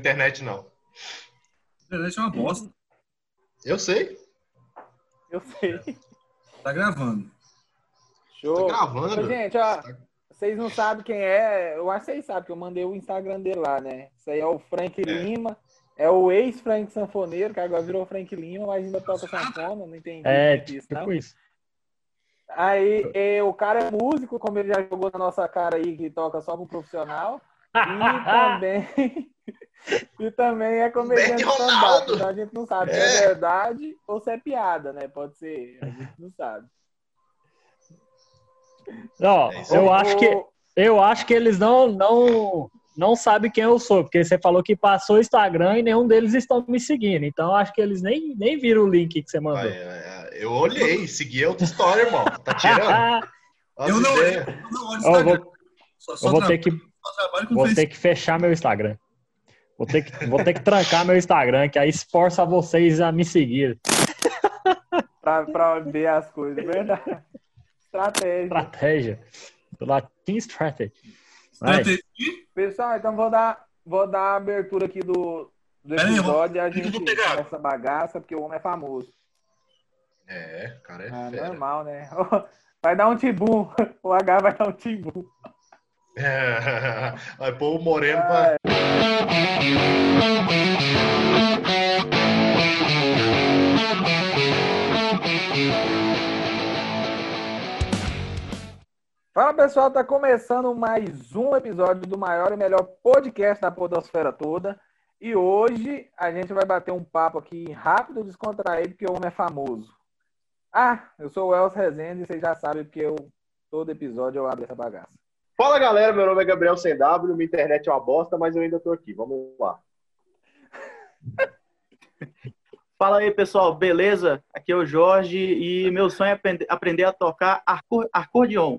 internet, não. Internet é uma bosta. Eu sei. Eu sei. Tá gravando. Show. Tá gravando. Ô, gente, ó, vocês não sabem quem é. Eu acho que vocês sabem que eu mandei o Instagram dele lá, né? Isso aí é o Frank Lima. É o ex-Frank Sanfoneiro, que agora virou Frank Lima, mas ainda toca sanfona, não entendi É, muito isso, não. tipo isso. Aí é, o cara é músico, como ele já jogou na nossa cara aí, que toca só pro profissional. E também, e também é comediante stand-up. Então a gente não sabe se É. é verdade ou se é piada, né? Pode ser, a gente não sabe. Ó, É eu acho que eu acho que eles não não não sabem quem eu sou, porque você falou que passou o Instagram e nenhum deles estão me seguindo. Então eu acho que eles nem, nem viram o link que você mandou. Vai, é, Eu olhei, segui outra história, irmão. Tá tirando? Eu não, eu não olho Ó, eu Instagram. vou, Só, só eu vou ter que vou Facebook. ter que fechar meu Instagram. Vou ter que vou ter que trancar meu Instagram, que aí esforça vocês a me seguir. pra, pra ver as coisas, verdade. Estratégia. Estratégia. Pela Team Strategy. Estratégia. Pessoal, então vou dar, vou dar a abertura aqui do, do aí, episódio e a gente pegar. começa a bagaça, porque o homem é famoso. É, cara, é Ah, fera. normal, né? Vai dar um tibum. O H vai dar um tibum. É. Vai pôr o Moreno pra. Fala pessoal, tá começando mais um episódio do maior e melhor podcast da Podosfera toda. E hoje a gente vai bater um papo aqui rápido, descontraído, porque o homem é famoso. Ah, eu sou o Elcio Rezende e vocês já sabem porque eu, todo episódio eu abro essa bagaça. Fala galera, meu nome é Gabriel Sem W, minha internet é uma bosta, mas eu ainda tô aqui. Vamos lá. Fala aí, pessoal, beleza? Aqui é o Jorge e meu sonho é aprender- a tocar acor- acordeon.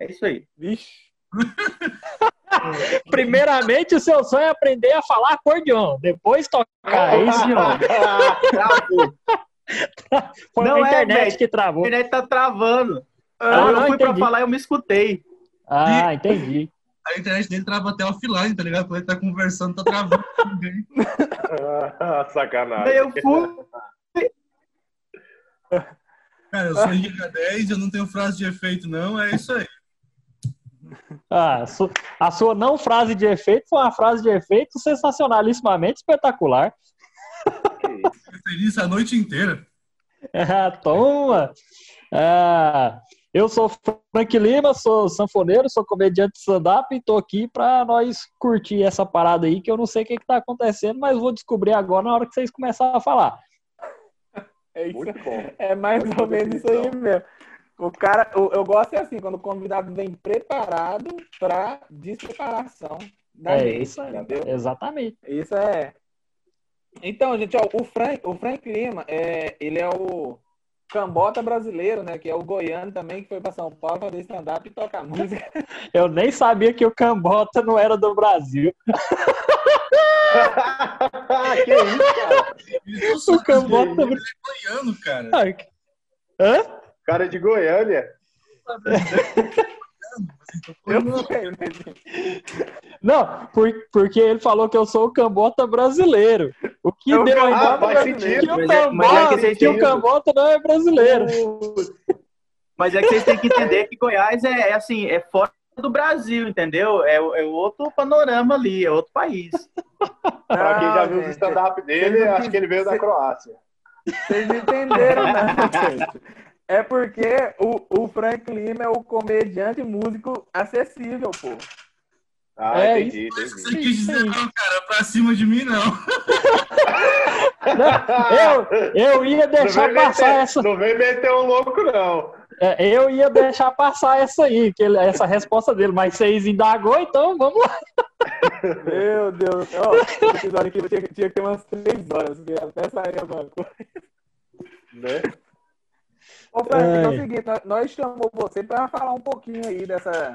É isso aí. Vixe. Primeiramente, o seu sonho é aprender a falar acordeon, depois tocar. É isso, foi Não a é, internet velho. que A travou. internet tá travando. Ah, eu não, fui pra entendi. falar e eu me escutei. Ah, entendi. A internet dele trava até offline, tá ligado? Quando ele tá conversando, tá travando. ninguém. Sacanagem. Daí eu fui. Cara, eu sou Giga 10, eu não tenho frase de efeito, não. É isso aí. Ah, a sua não frase de efeito foi uma frase de efeito sensacionalissimamente espetacular. Fiquei feliz a noite inteira. Ah, toma! Ah, eu sou Frank Lima, sou sanfoneiro, sou comediante de stand-up e tô aqui pra nós curtir essa parada aí, que eu não sei o que, que tá acontecendo, mas vou descobrir agora na hora que vocês começarem a falar. É, isso, Muito bom. é mais ou menos isso aí mesmo. O cara, eu, eu gosto é assim, quando o convidado vem preparado pra despreparação da É gente, isso aí. entendeu? Exatamente. Isso é. Então, gente, ó, o Frank, o Frank Lima, é, ele é o cambota brasileiro, né? Que é o goiano também, que foi pra São Paulo fazer stand-up e tocar música. Eu nem sabia que o Cambota não era do Brasil. que isso, cara? Sou O Cambota. ele é goiano, cara. Hã? Cara de Goiânia. Eu não sei, né? Não, por- porque ele falou que eu sou o Cambota brasileiro. O que É o deu a Cambota Ah, brasileiro. que o sentido. Mas é- mas é que Cambota, que o têm- Cambota não é brasileiro. Mas é que vocês têm que entender que Goiás é, é assim, é fora do Brasil, entendeu? É, é outro panorama ali, é outro país. Pra quem já Não, viu gente, stand-up dele, acho que ele veio da Croácia. Vocês não entenderam, gente. É porque o, o Frank Lima é o comediante músico acessível, pô. Ah, É entendi, Você entendi. quis dizer, não, cara, pra cima de mim, não. Eu, eu ia Não deixar passar meter, essa. não vem meter um louco, não. é, Eu ia deixar passar essa aí, que ele- essa resposta dele, mas vocês indagou, então vamos lá. Meu Deus. Ó, esse episódio aqui tinha, tinha que ter umas três horas, porque até sair alguma coisa. Né? Ô, Frank, é o seguinte, nós, chamamos você para falar um pouquinho aí dessa,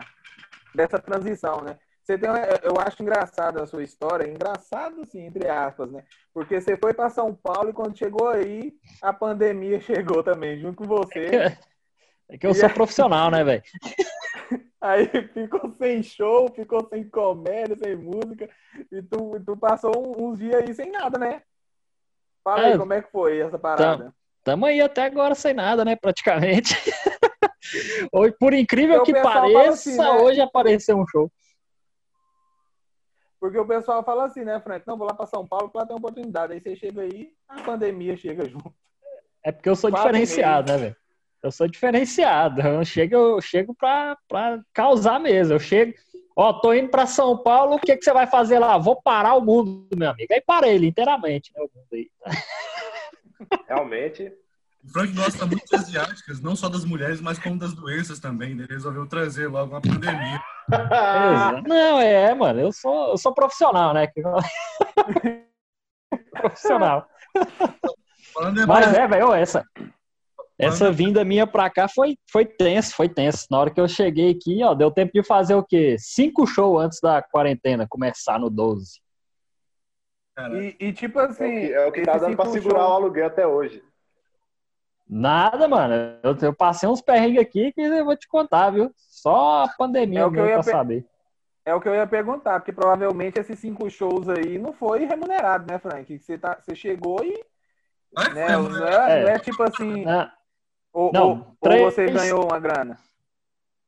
dessa transição, né? Você tem, eu acho engraçado a sua história, engraçado sim, entre aspas, né? Porque você foi para São Paulo e quando chegou aí, a pandemia chegou também, junto com você. É que eu sou profissional, né, velho? Aí ficou sem show, ficou sem comédia, sem música. E tu, tu passou uns dias aí sem nada, né? Fala aí É, como é que foi essa parada. Tamo aí até agora sem nada, né? Praticamente. Hoje, Por incrível que pareça, assim, né? hoje apareceu um show. Porque o pessoal fala assim, né, Frank? Não, vou lá pra São Paulo pra ter uma oportunidade. Aí você chega aí, a pandemia chega junto. É porque eu sou Quatro diferenciado, né, velho? Eu sou diferenciado. Eu chego, eu chego pra, pra causar mesmo. Eu chego, ó, tô indo pra São Paulo, o que, que você vai fazer lá? Vou parar o mundo, meu amigo. Aí parei ele inteiramente, né? O mundo aí. Realmente. O Frank gosta muito de asiáticas, não só das mulheres, mas como das doenças também. né? Ele resolveu trazer logo uma pandemia. Não, é, mano, eu sou, eu sou profissional, né? profissional. Em Mas é, velho, essa, essa vinda minha pra cá foi, foi tenso, foi tenso. Na hora que eu cheguei aqui, ó, deu tempo de fazer o quê? Cinco shows antes da quarentena começar no 12. E, e tipo É assim. o que, é o que tá dando pra segurar show- o aluguel até hoje. Nada, mano. Eu, eu passei uns perrengues aqui que eu vou te contar, viu? Só a pandemia É o que eu ia saber. É o que eu ia perguntar, porque provavelmente esses cinco shows aí não foi remunerado, né, Frank? Você, tá, você chegou e. Ai, Né, não, né? é, É. não é tipo assim. Ah, Ou, Não, ou- ou três- você ganhou uma grana.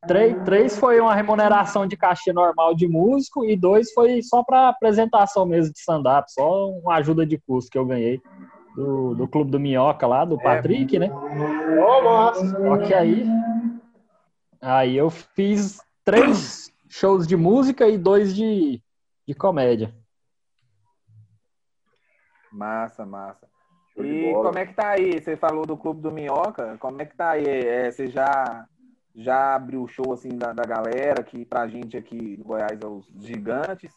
Três, três foi uma remuneração de cachê normal de músico e dois foi só para apresentação mesmo de stand-up, só uma ajuda de custo que eu ganhei do, do Clube do Minhoca lá, do Patrick, né? Ô, nossa! Só que aí, aí eu fiz três shows de música e dois de, de comédia. Massa, massa. E como é que tá aí? Você falou do Clube do Minhoca. Como é que tá aí? É, você já, já abriu o show assim da, da galera, que pra gente aqui no Goiás é os gigantes.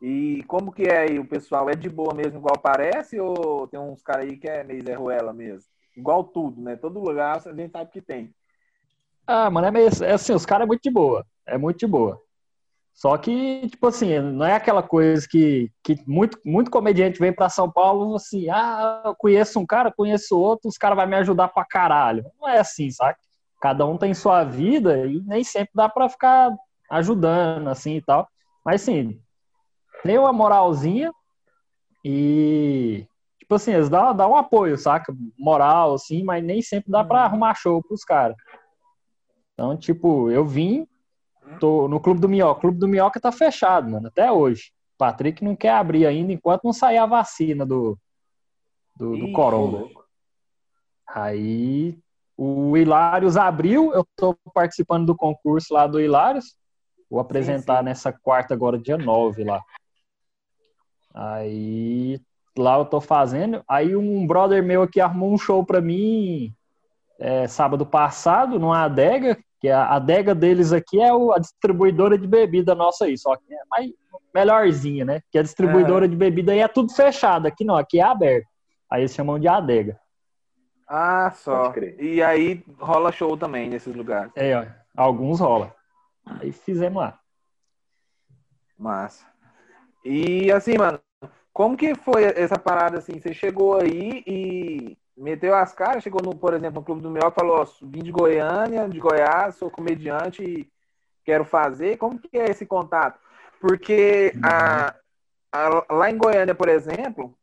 E como que é aí? O pessoal é de boa mesmo, igual parece, ou tem uns caras aí que é meio Zé Ruela mesmo? Igual tudo, né? Todo lugar a gente sabe que tem. Ah, mano, é meio é assim, os caras é muito de boa. É muito de boa. Só que, tipo assim, não é aquela coisa que, que muito, muito comediante vem pra São Paulo assim, ah, eu conheço um cara, conheço outro, os caras vão me ajudar pra caralho. Não é assim, sabe? Cada um tem sua vida e nem sempre dá pra ficar ajudando, assim e tal. Mas, assim, tem uma moralzinha e, tipo assim, eles dão, dão um apoio, saca? Moral, assim, mas nem sempre dá pra arrumar show pros caras. Então, tipo, eu vim, tô no Clube do Minhoca. O Clube do Minhoca tá fechado, mano, até hoje. O Patrick não quer abrir ainda enquanto não sair a vacina do, do, do Ih, Corona. Aí o Hilários abriu, eu tô participando do concurso lá do Hilários. Vou apresentar sim. nessa quarta agora, dia 9 lá. Aí lá eu tô fazendo. Aí um brother meu aqui arrumou um show pra mim é, sábado passado, numa adega, que a adega deles aqui é a distribuidora de bebida nossa aí, só que é mais melhorzinha, né? Que a distribuidora de bebida aí é tudo fechado, aqui não, aqui é aberto. Aí eles chamam de adega. Ah, só. E aí rola show também nesses lugares. É, ó, alguns rola. Aí fizemos lá. Massa. E assim, mano, como que foi essa parada assim? Você chegou aí e meteu as caras, chegou no, por exemplo, no Clube do Melhor, falou, ó, vim de Goiânia, de Goiás, sou comediante e quero fazer. Como que é esse contato? Porque a, a- lá em Goiânia, por exemplo,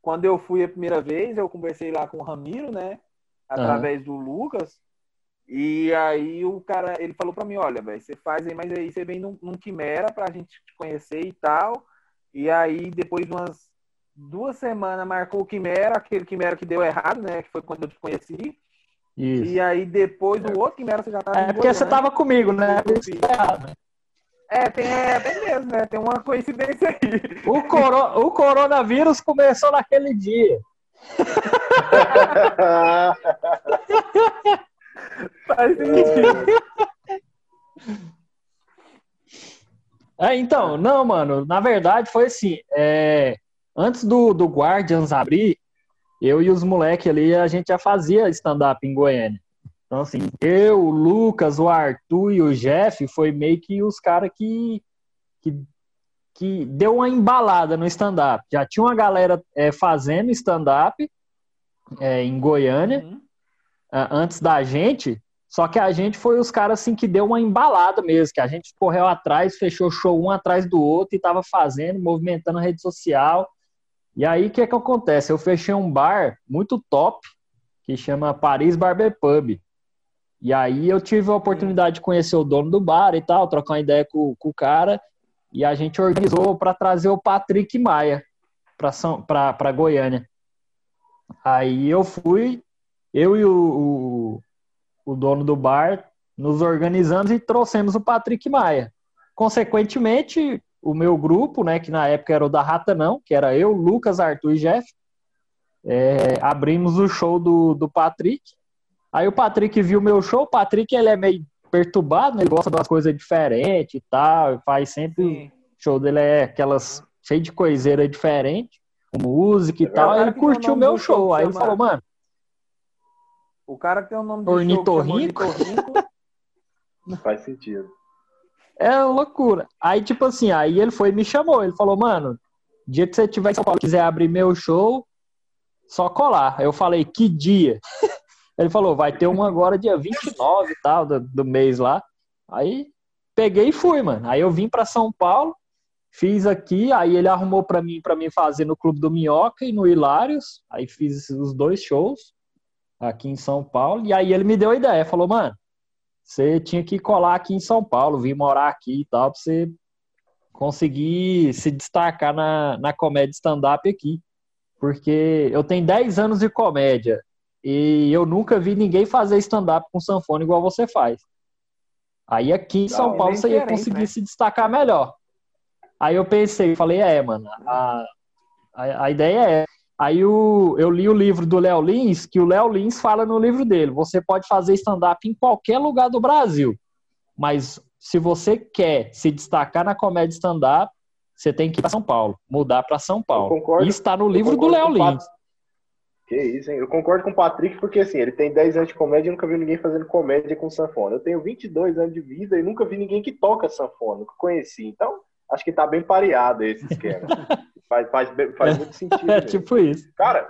quando eu fui a primeira vez, eu conversei lá com o Ramiro, né? Através do Lucas. E aí o cara, ele falou pra mim, olha, velho, você faz aí, mas aí você vem num, num Quimera pra gente te conhecer e tal. E aí, depois de umas duas semanas, marcou o Quimera, aquele Quimera que deu errado, né? Que foi quando eu te conheci. Isso. E aí, depois do outro Quimera, você já tava É porque você Goiânia. tava comigo, né? É, tem, é, tem mesmo, né? Tem uma coincidência aí. O, coro- o coronavírus começou naquele dia. Faz sentido. É, então, não, mano, na verdade foi assim, é, antes do, do Guardians abrir, eu e os moleques ali, a gente já fazia stand-up em Goiânia. Então, assim, eu, o Lucas, o Arthur e o Jeff foi meio que os caras que, que, que deu uma embalada no stand-up. Já tinha uma galera é, fazendo stand-up é, em Goiânia, Uhum. ah, antes da gente, Só que a gente foi os caras assim que deu uma embalada mesmo, que a gente correu atrás, fechou show um atrás do outro e tava fazendo, movimentando a rede social. E aí o que é que acontece? Eu fechei um bar muito top que chama Paris Barber Pub. E aí eu tive a oportunidade de conhecer o dono do bar e tal, trocar uma ideia com, com o cara, e a gente organizou para trazer o Patrick Maia para Goiânia. Aí eu fui, eu e o, o, o dono do bar nos organizamos e trouxemos o Patrick Maia. Consequentemente, o meu grupo, né, que na época era o da Rata Não, que era eu, Lucas, Arthur e Jeff, é, abrimos o show do, do Patrick Aí o Patrick viu meu show, o Patrick ele é meio perturbado, né? ele gosta das coisas diferentes e tal, faz sempre. Sim. O show dele é aquelas cheio de coiseira diferente, música e é tal. Aí ele curtiu o meu show. Aí ele falou, mano. O cara que tem o nome de Ornitorrinco. Não faz sentido. É loucura. Aí, tipo assim, aí ele foi e me chamou. Ele falou, mano, dia que você tiver em São Paulo quiser abrir meu show, só colar. Aí eu falei, que dia? Ele falou, vai ter um agora dia 29 e tal, do, do mês lá. Aí peguei e fui, mano. Aí eu vim para São Paulo, fiz aqui, aí ele arrumou para mim para mim fazer no Clube do Minhoca e no Hilários. Aí fiz os dois shows aqui em São Paulo. E aí ele me deu a ideia, falou, mano, você tinha que colar aqui em São Paulo, vir morar aqui e tal, pra você conseguir se destacar na, na comédia stand-up aqui. Porque eu tenho 10 anos de comédia. E eu nunca vi ninguém fazer stand-up com sanfona igual você faz. Aí aqui em São Não, Paulo você ia conseguir né? se destacar melhor. Aí eu pensei, falei, é, mano, a, a, a ideia é. Aí o, eu li o livro do Léo Lins, que o Léo Lins fala no livro dele: você pode fazer stand-up em qualquer lugar do Brasil, mas se você quer se destacar na comédia stand-up, você tem que ir para São Paulo, mudar para São Paulo. Concordo, Isso está no livro do Léo Lins. Que isso, hein? Eu concordo com o Patrick porque, assim, ele tem 10 anos de comédia e nunca viu ninguém fazendo comédia com sanfona. Eu tenho 22 anos de vida e nunca vi ninguém que toca sanfona, nunca conheci. Então, acho que tá bem pareado esse esquema. faz, faz, faz muito sentido. É, tipo isso. Cara,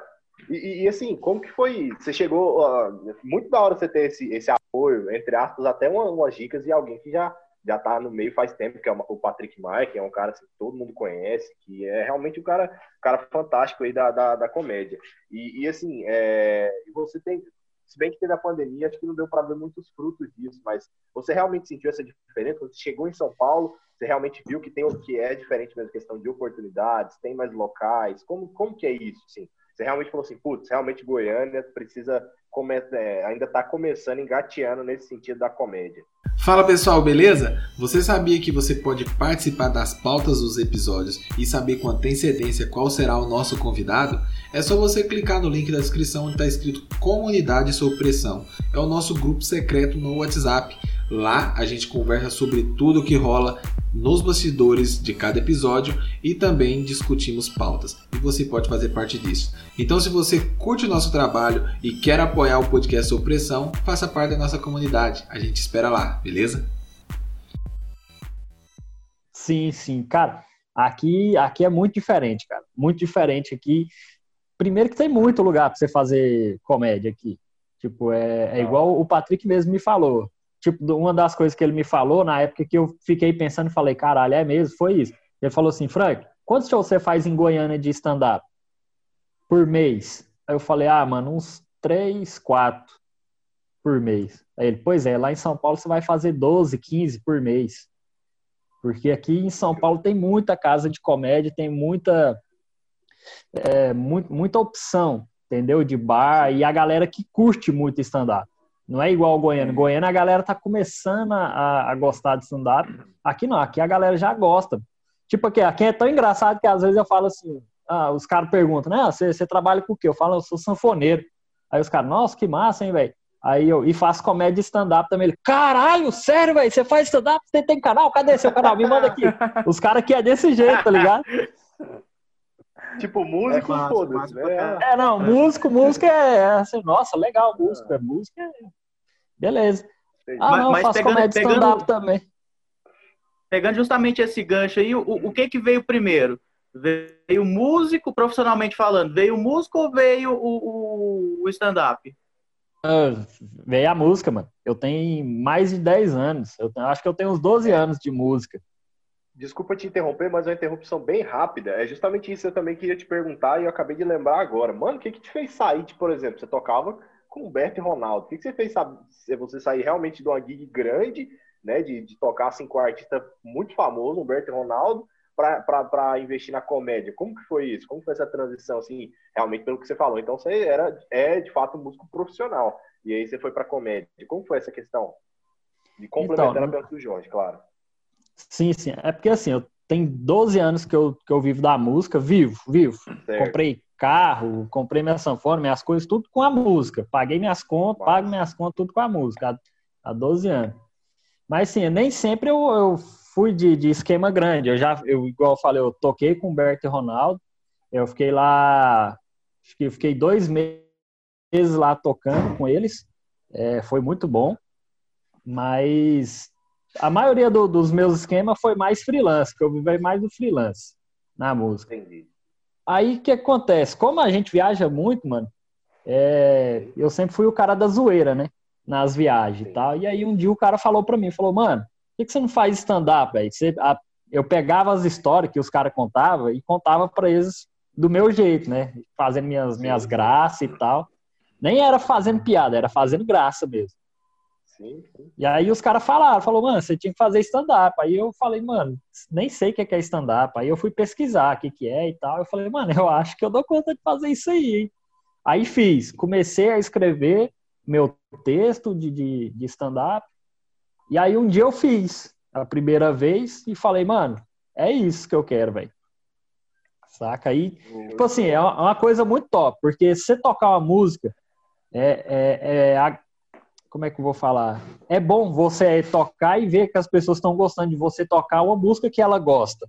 e, e, assim, como que foi? Você chegou. Uh, muito da hora você ter esse, esse apoio, entre aspas, até uma, umas dicas e alguém que já já tá no meio faz tempo, que é o Patrick Maia, que é um cara assim, que todo mundo conhece, que é realmente um cara, um cara fantástico aí da, da, da comédia. E, e assim, é, você tem, se bem que teve a pandemia, acho que não deu para ver muitos frutos disso, mas você realmente sentiu essa diferença? Você chegou em São Paulo, você realmente viu que tem o que é diferente mesmo, questão de oportunidades, tem mais locais, como, como que é isso, assim? Você realmente falou assim, putz, realmente Goiânia precisa, come, é, ainda está começando, engateando nesse sentido da comédia. Fala pessoal, beleza? Você sabia que você pode participar das pautas dos episódios e saber com antecedência qual será o nosso convidado? É só você clicar no link da descrição onde está escrito Comunidade Sob Pressão. É o nosso grupo secreto no WhatsApp. Lá a gente conversa sobre tudo o que rola nos bastidores de cada episódio e também discutimos pautas. E você pode fazer parte disso. Então, se você curte o nosso trabalho e quer apoiar o podcast Opressão, faça parte da nossa comunidade. A gente espera lá, beleza? Sim, sim. Cara, aqui, aqui é muito diferente, cara. Muito diferente aqui. Primeiro que tem muito lugar para você fazer comédia aqui. Tipo, é, é igual o Patrick mesmo me falou tipo, uma das coisas que ele me falou na época que eu fiquei pensando e falei, caralho, é mesmo? Foi isso. Ele falou assim, Frank, quantos shows você faz em Goiânia de stand-up? Por mês? Aí eu falei, ah, mano, uns três, quatro por mês. Aí ele, pois é, lá em São Paulo você vai fazer 12, 15 por mês. Porque aqui em São Paulo tem muita casa de comédia, tem muita, é, muito, muita opção, entendeu? De bar e a galera que curte muito stand-up. Não é igual o Goiânia. Goiânia a galera tá começando a, a gostar de stand-up. Aqui não, aqui a galera já gosta. Tipo aqui, aqui é tão engraçado que às vezes eu falo assim, ah, os caras perguntam, né? Você, você trabalha com o quê? Eu falo, eu sou sanfoneiro. Aí os caras, nossa, que massa, hein, velho? Aí eu e faço comédia stand-up também. Ele, caralho, sério, velho? Você faz stand-up? Você tem canal? Cadê seu canal? Me manda aqui. Os caras aqui é desse jeito, tá ligado? Tipo, músico, é foda-se, né? É, não, músico, música é, é assim, nossa, legal, músico, é música, é... beleza. Ah, mas, não, mas faço pegando, comédia stand-up também. Pegando justamente esse gancho aí, o, o que que veio primeiro? Veio músico, profissionalmente falando, veio músico ou veio o, o, o stand-up? veio a música, mano. Eu tenho mais de 10 anos. Eu tenho- acho que eu tenho uns 12 anos de música. Desculpa te interromper, mas é uma interrupção bem rápida. É justamente isso que eu também queria te perguntar e eu acabei de lembrar agora. Mano, o que que te fez sair, de, por exemplo, você tocava com o Berto e Ronaldo. O que que você fez sabe, se você sair realmente de uma gig grande, né, de, de tocar assim com um artista muito famoso, Humberto e Ronaldo, para investir na comédia? Como que foi isso? Como foi essa transição, assim, realmente pelo que você falou? Então você era, é de fato um músico profissional, e aí você foi para comédia. Como foi essa questão? De complementar Então, a pergunta do Jorge, claro. Sim, sim. É porque assim, eu tenho 12 anos que eu, que eu vivo da música, vivo, vivo. Certo. Comprei carro, comprei minha sanfona, minhas coisas, tudo com a música. Paguei minhas contas, Massa. pago minhas contas, tudo com a música, há, há 12 anos. Mas sim, nem sempre eu, eu fui de, de esquema grande. Eu já, eu, igual eu falei, eu toquei com o Berto e Ronaldo. Eu fiquei lá, acho que fiquei dois meses lá tocando com eles. É, foi muito bom. Mas a maioria do- dos meus esquemas foi mais freelance, que eu vivi mais do freelance na música. Entendi. Aí o que acontece? Como a gente viaja muito, mano, é, eu sempre fui o cara da zoeira, né? Nas viagens e tal. E aí um dia o cara falou pra mim, falou, mano, por que, que você não faz stand-up, velho? Eu pegava as histórias que os caras contavam e contava pra eles do meu jeito, né? Fazendo minhas, minhas graças e tal. Nem era fazendo piada, era fazendo graça mesmo. Sim, sim. E aí os caras falaram, falou, mano, você tinha que fazer stand-up. Aí eu falei, mano, nem sei o que é que é stand-up. Aí eu fui pesquisar o que, que é e tal. Eu falei, mano, eu acho que eu dou conta de fazer isso aí, hein? Aí fiz, comecei a escrever meu texto de, de, de stand-up. E aí um dia eu fiz a primeira vez e falei, mano, é isso que eu quero, velho. Saca? Aí, tipo assim, é uma uma coisa muito top, porque você tocar uma música, é, é, é como é que eu vou falar? É bom você tocar e ver que as pessoas estão gostando de você tocar uma música que ela gosta.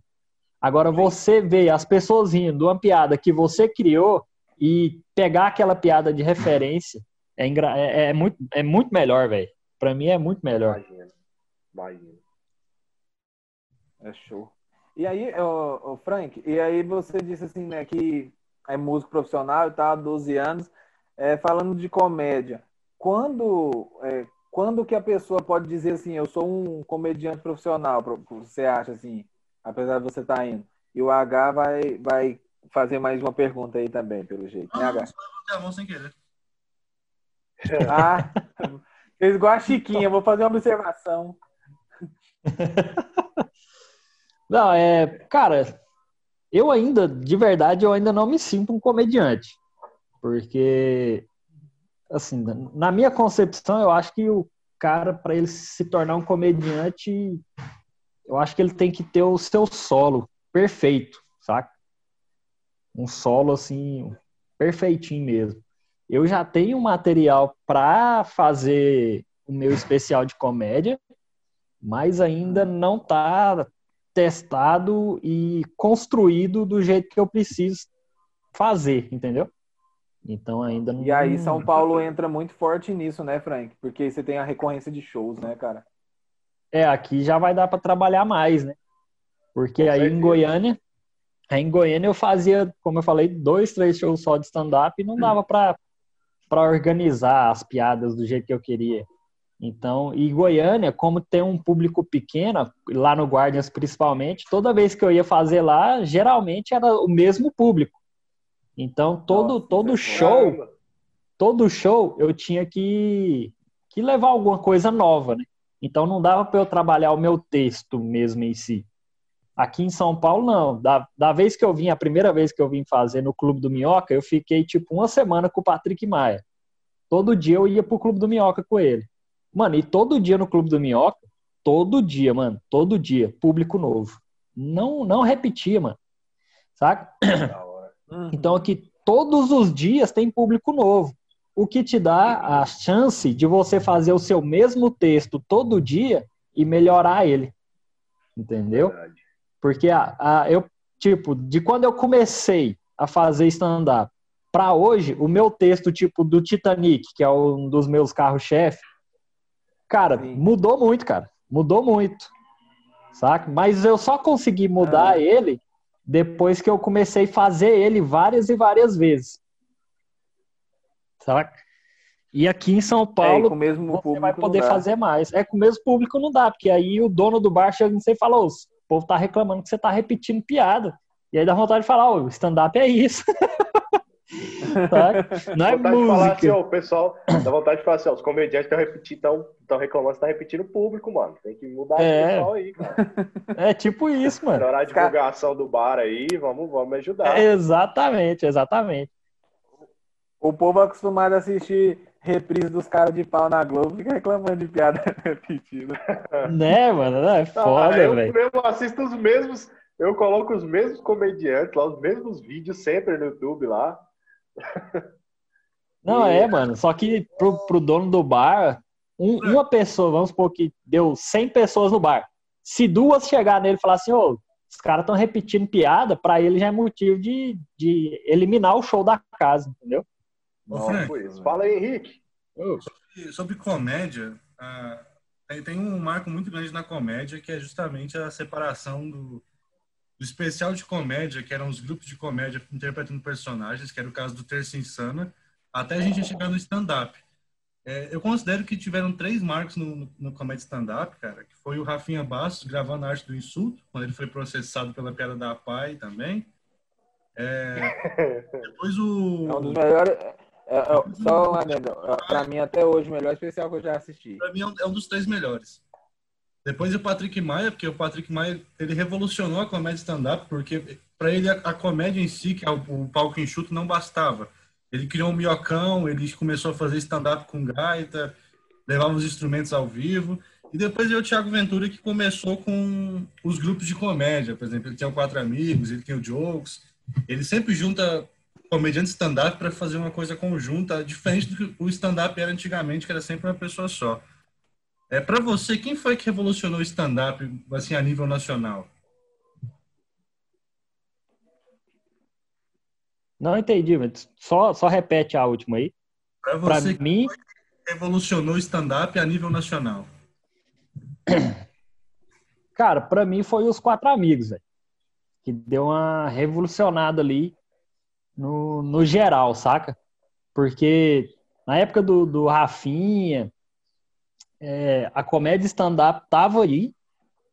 Agora, você ver as pessoas rindo de uma piada que você criou e pegar aquela piada de referência é, é, é muito, é muito melhor, velho. Pra mim é muito melhor. Imagina. Imagina. É show. E aí, ô, ô, Frank, e aí você disse assim, né, que é músico profissional e tal, 12 anos, é, falando de comédia. Quando, é, quando que a pessoa pode dizer assim, eu sou um comediante profissional, pro- você acha assim, apesar de você estar indo? E o H vai, vai fazer mais uma pergunta aí também, pelo jeito. Né, Não, H? não, sem querer. Ah, fez igual a Chiquinha, vou fazer uma observação. Não, é, cara, eu ainda, de verdade, eu ainda não me sinto um comediante. Porque, assim, na minha concepção, eu acho que o cara, para ele se tornar um comediante, eu acho que ele tem que ter o seu solo perfeito, saca? Um solo, assim, perfeitinho mesmo. Eu já tenho material para fazer o meu especial de comédia, mas ainda não tá testado e construído do jeito que eu preciso fazer, entendeu? Então ainda não. E aí São Paulo entra muito forte nisso, né, Frank? Porque você tem a recorrência de shows, né, cara? É, aqui já vai dar para trabalhar mais, né? Porque Com aí em. Goiânia, aí em Goiânia eu fazia, como eu falei, dois, três shows só de stand-up e não dava para para organizar as piadas do jeito que eu queria. Então, e Goiânia, como tem um público pequeno, lá no Guardians principalmente, toda vez que eu ia fazer lá, geralmente era o mesmo público. Então, todo Nossa, todo show, Caramba. todo show eu tinha que, que levar alguma coisa nova, né? Então não dava para eu trabalhar o meu texto mesmo em si. Aqui em São Paulo, não. Da, da vez que eu vim, a primeira vez que eu vim fazer no Clube do Minhoca, eu fiquei tipo uma semana com o Patrick Maia. Todo dia eu ia pro Clube do Minhoca com ele. Mano, e todo dia no Clube do Minhoca, todo dia, mano, todo dia, público novo. Não, não repetia, mano. Saca? Uhum. Então aqui todos os dias tem público novo. O que te dá a chance de você fazer o seu mesmo texto todo dia e melhorar ele. Entendeu? Verdade. Porque a, a- eu, tipo, de quando eu comecei a fazer stand-up para hoje, o meu texto, tipo, do Titanic, que é um dos meus carros-chefe, cara, Sim. mudou muito, cara. Mudou muito. Saca? Mas eu só consegui mudar Ah. ele depois que eu comecei a fazer ele várias e várias vezes. Saca? E aqui em São É, Paulo, com o mesmo você vai poder fazer mais. É com o mesmo público não dá, porque aí o dono do bar chega e você fala, o povo tá reclamando que você tá repetindo piada. E aí dá vontade de falar, ô, stand-up é isso. Tá? Não é vontade de falar assim, música. ó, o pessoal, dá vontade de falar assim, ó, os comediantes estão repetindo, estão tão reclamando, você tá repetindo o público, mano. Tem que mudar É. o pessoal aí, cara. É tipo isso, mano. Melhorar a divulgação do bar aí, vamos, vamos ajudar. É, exatamente, exatamente. O povo acostumado a assistir reprise dos caras de pau na Globo fica reclamando de piada repetida. Né, mano? É Ah, foda, eu velho. mesmo assisto os mesmos, eu coloco os mesmos comediantes lá, os mesmos vídeos sempre no YouTube lá. Não, é, mano. Só que pro, pro dono do bar, um- uma pessoa, vamos supor que deu 100 pessoas no bar. Se duas chegar nele e falar assim, ô, os caras estão repetindo piada, pra ele já é motivo de, de eliminar o show da casa, entendeu? Ô, Não, Frank, foi isso. Fala aí, Henrique. sobre, sobre comédia, ah, tem, tem um marco muito grande na comédia que é justamente a separação do, do especial de comédia, que eram os grupos de comédia interpretando personagens, que era o caso do Terça Insana, até a gente chegar no stand-up. É, eu considero que tiveram três marcos no, no, no comédia stand-up, cara, que foi o Rafinha Bastos gravando a arte do insulto, quando ele foi processado pela piada da PAI também. É, depois o... É um dos melhores. é- é- só um adendo. É, Pra mim, até hoje, o melhor especial que eu já assisti. Pra mim é um, é um dos três melhores. Depois o Patrick Maia, porque o Patrick Maia ele revolucionou a comédia stand-up, porque para ele a, a comédia em si, que é o, o palco enxuto, não bastava. Ele criou um miocão, ele começou a fazer stand-up com gaita, levava os instrumentos ao vivo. E depois veio o Thiago Ventura, que começou com os grupos de comédia. Por exemplo, ele tem o Quatro Amigos, ele tem o Jokes. Ele sempre junta comediante stand-up para fazer uma coisa conjunta, diferente do que o stand-up era antigamente, que era sempre uma pessoa só. É, para você, quem foi que revolucionou o stand-up assim, a nível nacional? Não entendi, mas só, só repete a última aí. Para Pra você, mim, quem revolucionou o stand-up a nível nacional? cara, pra mim foi os quatro amigos, velho. Que deu uma revolucionada ali no, no geral, saca? Porque na época do, do Rafinha, é, a comédia stand-up tava aí,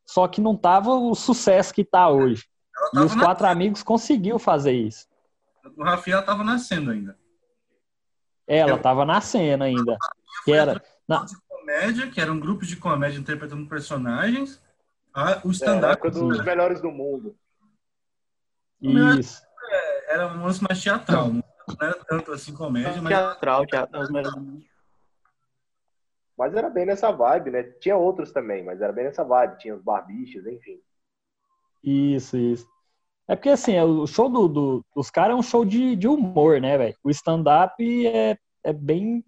só que não tava o sucesso que tá hoje. E tava os na- quatro amigos conseguiu fazer isso. O Rafinha estava nascendo ainda. Ela tava na cena ainda. Que era. na- de comédia, que era um grupo de comédia interpretando personagens. A- o É, stand-up época dos melhores do mundo. Isso. era um lance mais teatral. Não era tanto assim comédia, mas Teatral, teatral. os melhores do mundo. Mas era bem nessa vibe, né? Tinha outros também, mas era bem nessa vibe. Tinha os barbichos, enfim. Isso, isso. É porque, assim, é, o show do, do- dos caras é um show de, de humor, né, velho? O stand-up é, é bem,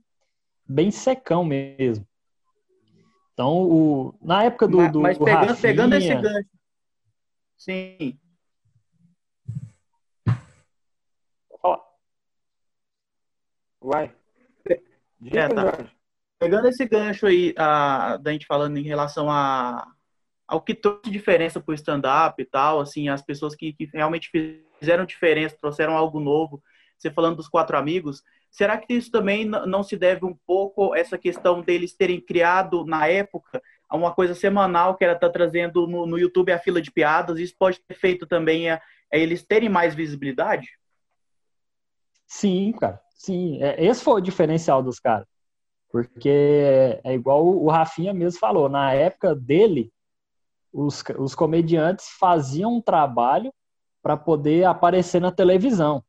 bem secão mesmo. Então, o, na época do, mas do, mas do pegando, Rafinha, pegando esse gancho. Sim. Vai. Diga, É, tá. Pegando esse gancho aí, a, da gente falando em relação a, ao que trouxe diferença pro stand-up e tal, assim, as pessoas que, que realmente fizeram diferença, trouxeram algo novo, você falando dos quatro amigos, será que isso também não se deve um pouco a essa questão deles terem criado, na época, uma coisa semanal que era estar trazendo no, no YouTube a fila de piadas, isso pode ter feito também a, a eles terem mais visibilidade? Sim, cara. Sim, É, esse foi o diferencial dos caras. Porque é, igual o Rafinha mesmo falou, na época dele, os, os comediantes faziam um trabalho para poder aparecer na televisão.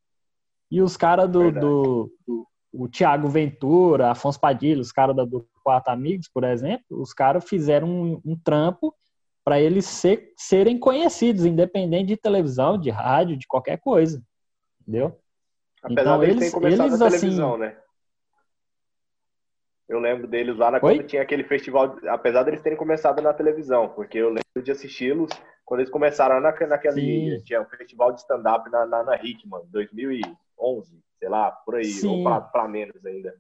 E os caras do, do, do- o Thiago Ventura, Afonso Padilha, os caras da- do Quatro Amigos, por exemplo, os caras fizeram um, um trampo para eles ser- serem conhecidos, independente de televisão, de rádio, de qualquer coisa. Entendeu? Apesar Então, eles- eles, assim- televisão, né? Eu lembro deles lá na, quando tinha aquele festival, apesar deles terem começado na televisão, porque eu lembro de assisti-los quando eles começaram na, naquele. Sim. Tinha um festival de stand-up na, na, na Hickman, 2011, sei lá, por aí, Sim. ou pra, pra menos ainda.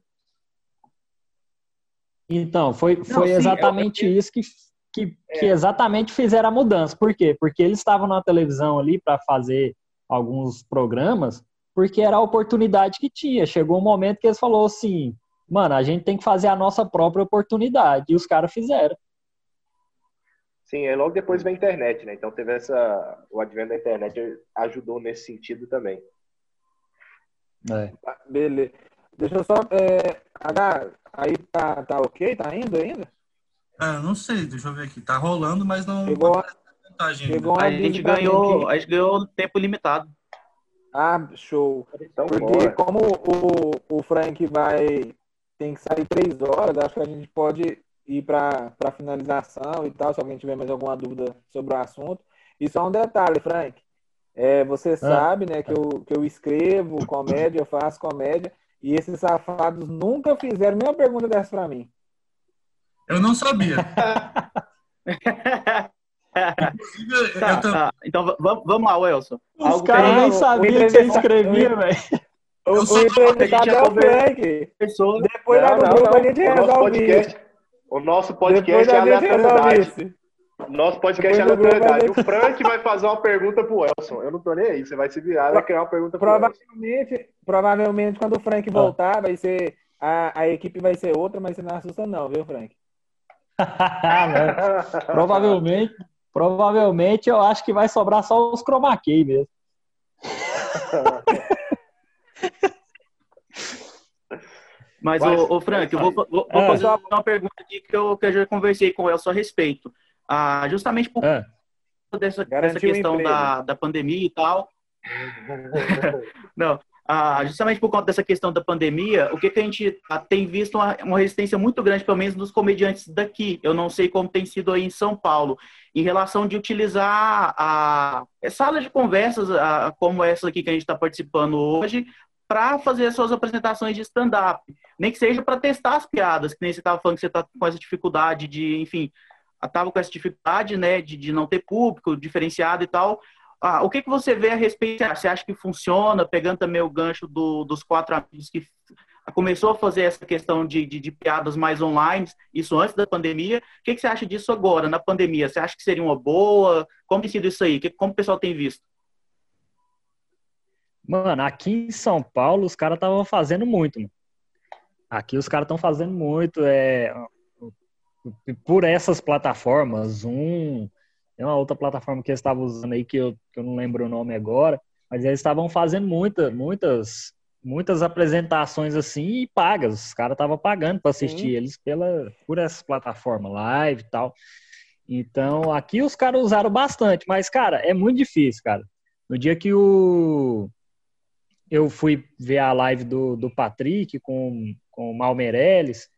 Então, foi, foi sim, exatamente isso que, que, que exatamente fizeram a mudança. Por quê? Porque eles estavam na televisão ali para fazer alguns programas, porque era a oportunidade que tinha. Chegou um momento que eles falaram assim, mano, a gente tem que fazer a nossa própria oportunidade. E os caras fizeram. Sim, é logo depois da internet, né? Então teve essa. O advento da internet ajudou nesse sentido também. É. Ah, Beleza. Deixa eu só. É, H, aí tá, tá ok? Tá indo ainda? Ah, não sei, deixa eu ver aqui. Tá rolando, mas não. Chegou, a- chegou A gente ganhou, a gente ganhou tempo limitado. Ah, show. Então, Porque bora. como o, o Frank vai. Tem que sair três horas, acho que a gente pode ir para a finalização e tal, se alguém tiver mais alguma dúvida sobre o assunto. E só um detalhe, Frank. É, você sabe, né, que eu, que eu escrevo comédia, eu faço comédia, e esses safados nunca fizeram nenhuma pergunta dessa pra mim. Eu não sabia. Inclusive, eu Tá, tam- tá. Então vamos lá, Wilson. Os caras nem sabiam que você escrevia, velho. O, Eu o sou- entrevistado a gente é o Frank. Depois lá Não, grupo não. a gente O nosso resolve podcast, isso. o nosso podcast é aleatoriedade. Nosso podcast é Depois aleatoriedade. O Frank vai fazer uma pergunta pro Elson. Eu não tô nem aí. Você vai se virar e vai criar uma pergunta pro Elson. Provavelmente, provavelmente quando o Frank voltar, vai ser. A, a equipe vai ser outra, mas você não assusta, não, viu, Frank? Ah. Provavelmente, provavelmente eu acho que vai sobrar só os chroma key mesmo. Mas, Vai, ô, ô, Frank, eu vou, vou- vou Ah. fazer uma pergunta aqui que eu, que eu já conversei com o Elson a respeito. Ah, justamente por É. conta dessa, dessa questão da, da pandemia e tal. Não, ah, justamente por conta dessa questão da pandemia, o que, que a gente ah, tem visto uma, uma resistência muito grande, pelo menos dos comediantes daqui. Eu não sei como tem sido aí em São Paulo, em relação de utilizar a, a salas de conversas ah, como essa aqui que a gente está participando hoje para fazer as suas apresentações de stand-up. Nem que seja para testar as piadas, que nem você estava falando que você está com essa dificuldade de, enfim, estava com essa dificuldade, né, de, de não ter público diferenciado e tal. Ah, o que, que você vê a respeito? Você acha que funciona? Pegando também o gancho do- dos quatro amigos que começou a fazer essa questão de, de, de piadas mais online, isso antes da pandemia. O que, que você acha disso agora, na pandemia? Você acha que seria uma boa? Como tem sido isso aí? Como o pessoal tem visto? Mano, aqui em São Paulo os caras estavam fazendo muito, mano. Aqui os caras estão fazendo muito, é, por essas plataformas, Zoom, tem uma outra plataforma que eles estavam usando aí que eu, que eu não lembro o nome agora, mas eles estavam fazendo muita, muitas, muitas apresentações assim e pagas. Os caras estavam pagando para assistir Sim. eles pela, por essas plataformas, live e tal. Então, aqui os caras usaram bastante, mas, cara, é muito difícil, cara. No dia que o eu fui ver a live do, do Patrick com, com o Mal Meirelles,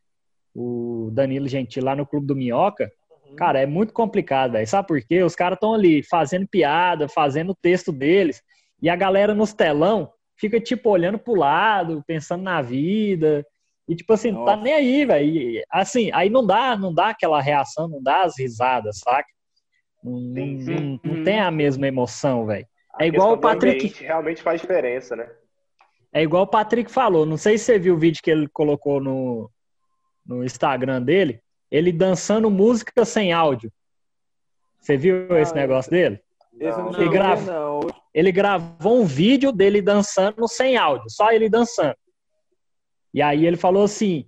o Danilo Gentil lá no Clube do Minhoca, cara, é muito complicado, velho. Sabe por quê? Os caras estão ali fazendo piada, fazendo o texto deles, e a galera nos telão fica, tipo, olhando pro lado, pensando na vida, e, tipo assim, tá Nossa. nem aí, velho. Assim, aí não dá, não dá aquela reação, não dá as risadas, saca? Não, não- não tem a mesma emoção, velho. É igual o Patrick. Realmente faz diferença, né? É igual o Patrick falou. Não sei se você viu o vídeo que ele colocou no, no Instagram dele. Ele dançando música sem áudio. Você viu Ah, esse negócio dele? Não cheguei, Grava. não. Ele gravou um vídeo dele dançando sem áudio, só ele dançando. E aí ele falou assim.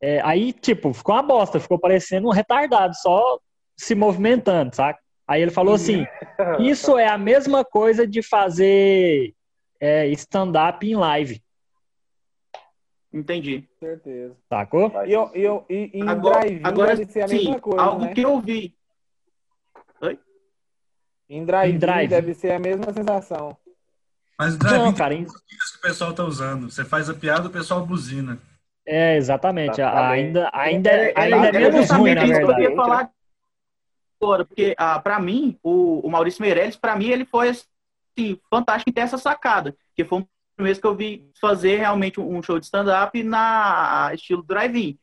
é, aí, tipo, ficou uma bosta, ficou parecendo um retardado, só se movimentando, saca? Aí ele falou assim: Isso é a mesma coisa de fazer é, stand-up em live, Entendi. Com certeza. sacou? E, eu, e, eu, e, e em Agora, drive-in agora deve ser a sim, mesma coisa, algo né? que eu vi. Em drive-in Em drive. deve ser a mesma sensação. Mas o drive Não, cara, em- que o pessoal tá usando. Você faz a piada, o pessoal buzina. é exatamente. Exatamente. Ainda, ainda, É, ainda é é menos ruim, na isso que eu verdade. ia falar agora, porque ah, para mim, o, o Maurício Meirelles, para mim, ele foi assim, fantástico em ter essa sacada, que foi um mês que eu vi fazer realmente um show de stand-up na estilo drive-in.